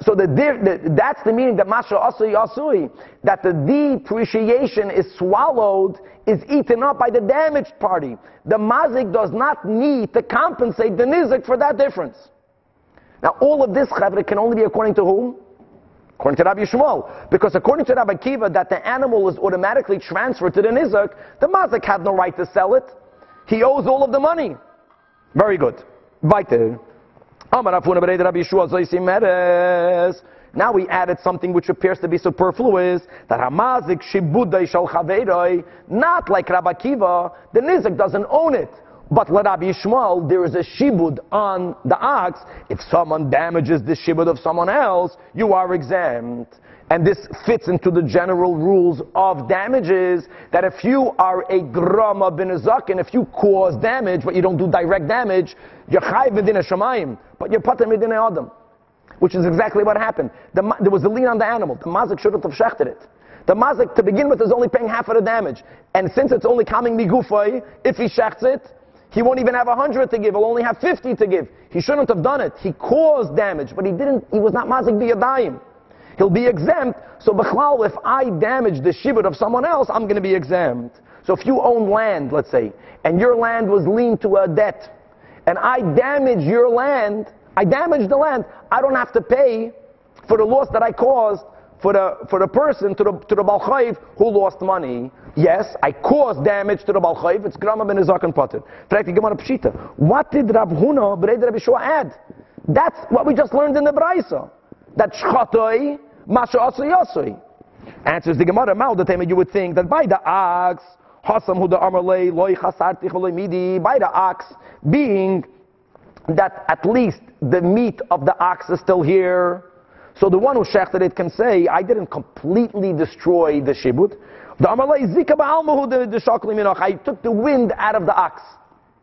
So the, the, that's the meaning that Masha Asui Asui, that the depreciation is swallowed, is eaten up by the damaged party. The mazik does not need to compensate the nizik for that difference. Now all of this chavre can only be according to whom? According to Rabbi Yishmael. Because according to Rabbi Kiva, that the animal is automatically transferred to the nizik, the mazik had no right to sell it. He owes all of the money. Very good. Weiter. Now we added something which appears to be superfluous, that hamazik shibudai shal not like Rabbi Kiva, the nizik doesn't own it. But let Rabbi Yishmael, there is a shibud on the ox. If someone damages the shibud of someone else, you are exempt. And this fits into the general rules of damages that if you are a grama bin and if you cause damage, but you don't do direct damage, you're chayv medina shamayim, but you're pater medina adam. which is exactly what happened. The, there was a lien on the animal. The mazik shouldn't have shechted it. The mazik, to begin with, is only paying half of the damage. And since it's only coming migufay, if he shechts it, he won't even have 100 to give. He'll only have 50 to give. He shouldn't have done it. He caused damage, but he didn't, he was not mazik biyadayim. He'll be exempt. So, Bechlal, if I damage the shibud of someone else, I'm going to be exempt. So, if you own land, let's say, and your land was liened to a debt, and I damage your land, I damage the land, I don't have to pay for the loss that I caused for the, for the person, to the, to the Balchayv who lost money. Yes, I caused damage to the Balchayv, it's Grama ben Izak and Potter. What did Rav Huna, B'rei Rabbi Shua add? That's what we just learned in the Braisa. That Shchatoi, Masha Asri Yasri. Answers the Gemara, Mal, the you would think that by the ox, Hasam hu the Amarle, Loi Chasarti Midi, by the ox being that at least the meat of the ox is still here. So the one who shechted it can say, I didn't completely destroy the shibud. The Amalei zika ba'almahu the shakli minach. I took the wind out of the ox.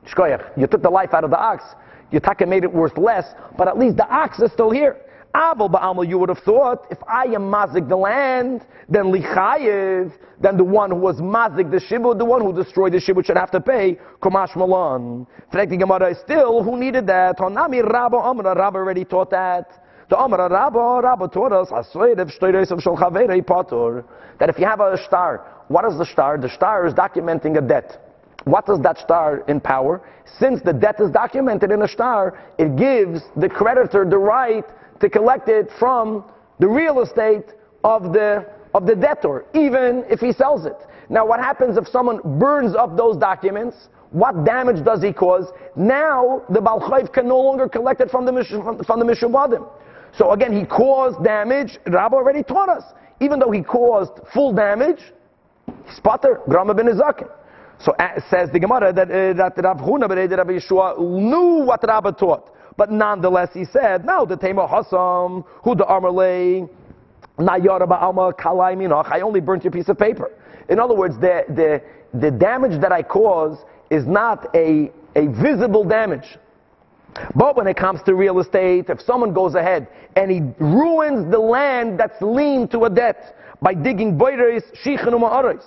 Shkoyach. You took the life out of the ox. You taka made it worth less, but at least the ox is still here. Aval ba'alma, you would have thought, if I am mazik the land, then lichayev, then the one who was mazik the shibud, the one who destroyed the shibud should have to pay kumash malan. Frekti Gemara is still, who needed that? Honami Rabba Amra, Rabba already taught that. The Amra Rabba, Rabba taught us, that if you have a star, what is the star? The star is documenting a debt. What does that star empower? Since the debt is documented in a star, it gives the creditor the right to collect it from the real estate of the, of the debtor, even if he sells it. Now, what happens if someone burns up those documents? What damage does he cause? Now, the Balchayv can no longer collect it from the, from the Mishubadim. So again, he caused damage. Rabbi already taught us. Even though he caused full damage, spotter, Grama ben Izakin. So uh, says the Gemara that, uh, that Rav Huna Rabbi Yeshua knew what Rabbi taught. But nonetheless, he said, no, the Tema Hasam, who the Amarle, I only burnt your piece of paper. In other words, the, the, the damage that I cause is not a, a visible damage. But when it comes to real estate, if someone goes ahead and he ruins the land that's lean to a debt by digging boiris, shichanuma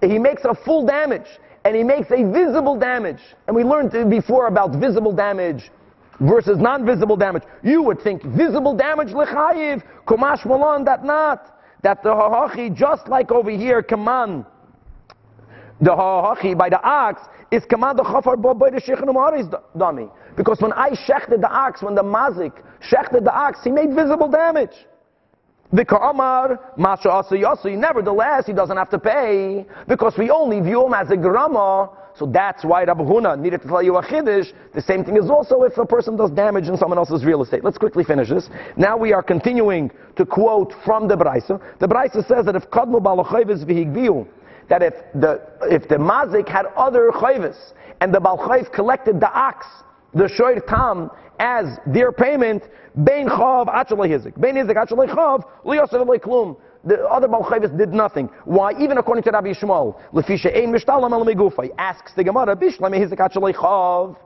he makes a full damage and he makes a visible damage. And we learned before about visible damage versus non-visible damage. You would think visible damage lechayiv, kumash malon, that not. That the hahachi, just like over here, kaman, the hahachi by the ox, is kaman the chafar by the shichanum dummy. Because when I shechted the ox, when the mazik shechted the ox, he made visible damage. Nevertheless, he doesn't have to pay, because we only view him as a grama, so that's why Rabbi Huna needed to tell you a chiddush. The same thing is also if a person does damage in someone else's real estate. Let's quickly finish this. Now we are continuing to quote from the Braisa. The Braisa says that if kadmu balachayvis v'higbiu, that if the if the mazik had other chayvis and the balchayv collected the ox the shoyr tam as their payment, bein chav achalei hizik, bein hizik achalei chav liyosav klum. The other Balchavis did nothing. Why? Even according to Rabbi Yishmael, lefisha ein mishtalam al megufay, asks the Gemara, bishlam hizik achalei chav.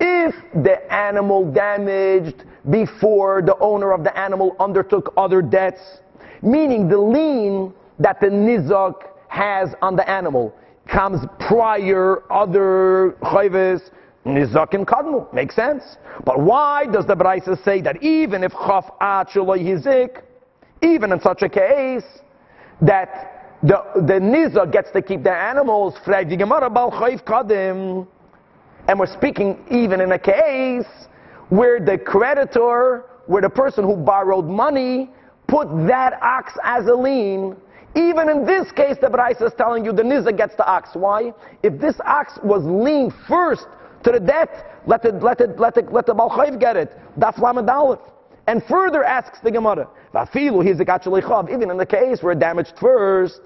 If the animal damaged before the owner of the animal undertook other debts, meaning the lien that the nizak has on the animal comes prior other chayvis, Nizakin kadmu. Makes sense. But why does the Braisa say that even if chaf hizik, even in such a case, that the, the Nizak gets to keep the animals, kadim, and we're speaking even in a case where the creditor, where the person who borrowed money, put that ox as a lien, even in this case, the Braisa is telling you the Nizak gets the ox. Why? If this ox was lien first to the debt, let the, let the, let the, let the Balchayv get it. Daf Lamed Aleph. And further asks the Gemara, Bafilu, he is a Kachalikhov, even in the case where it damaged first,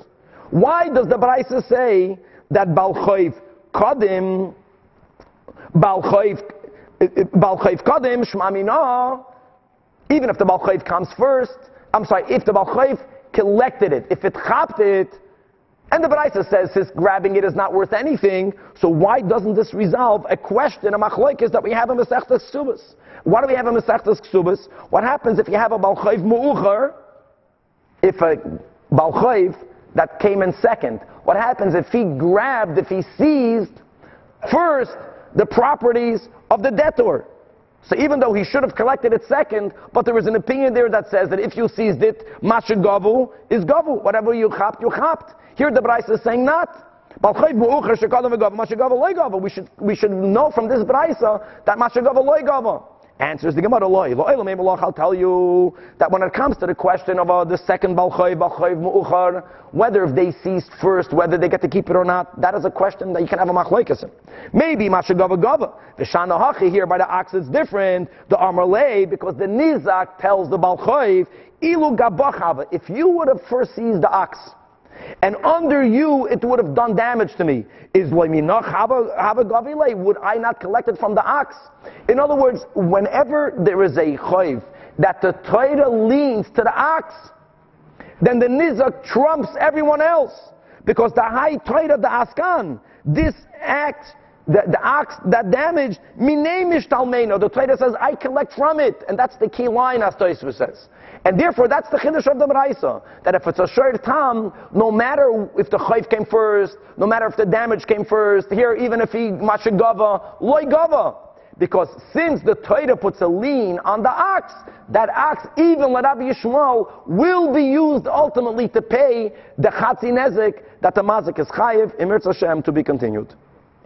why does the Braisa say that Balchayv Kadim, Balchayv, Balchayv Kadim, Shmamina, even if the Balchayv comes first, I'm sorry, if the Balchayv collected it, if it chapped it, And the Braisa says since grabbing it is not worth anything, so why doesn't this resolve a question, a machloikis that we have in Masechtas Ksubas? Why do we have a Masechtas Ksubas? What happens if you have a Balchayv Mu'ucher, if a Balchayv that came in second, what happens if he grabbed, if he seized first the properties of the debtor? So even though he should have collected it second, but there is an opinion there that says that if you seized it, masha gavu is gavu. Whatever you chapped, you chapped. Here the Bryce is saying not. We should, we should know from this Braisa that masha gavu loy gavu. Answers the Gemara. I'll tell you that when it comes to the question of uh, the second balchay, balchay mu'uchar, whether if they ceased first, whether they get to keep it or not, that is a question that you can have a machlokes in. Maybe masha gava. The shana here by the ox is different. The amarlei because the nizak tells the balchay ilu gabachava. If you would have first seized the ox. And under you, it would have done damage to me. Is would I not collect it from the ox? In other words, whenever there is a chayv that the Torah leans to the ox, then the nizak trumps everyone else. Because the high Torah, the askan, this act, the, the ox that damaged, minemish. The Torah says, I collect from it. And that's the key line, as Tosfos says. And therefore, that's the chiddush of the Braisa. That if it's a shor tam, no matter if the chayv came first, no matter if the damage came first, here, even if he mashagava, loy gava. Because since the Torah puts a lien on the ox, that ox, even Rabbi Yishmael, will be used ultimately to pay the chatzi nezek that the mazik is chayiv, in Hashem, to be continued.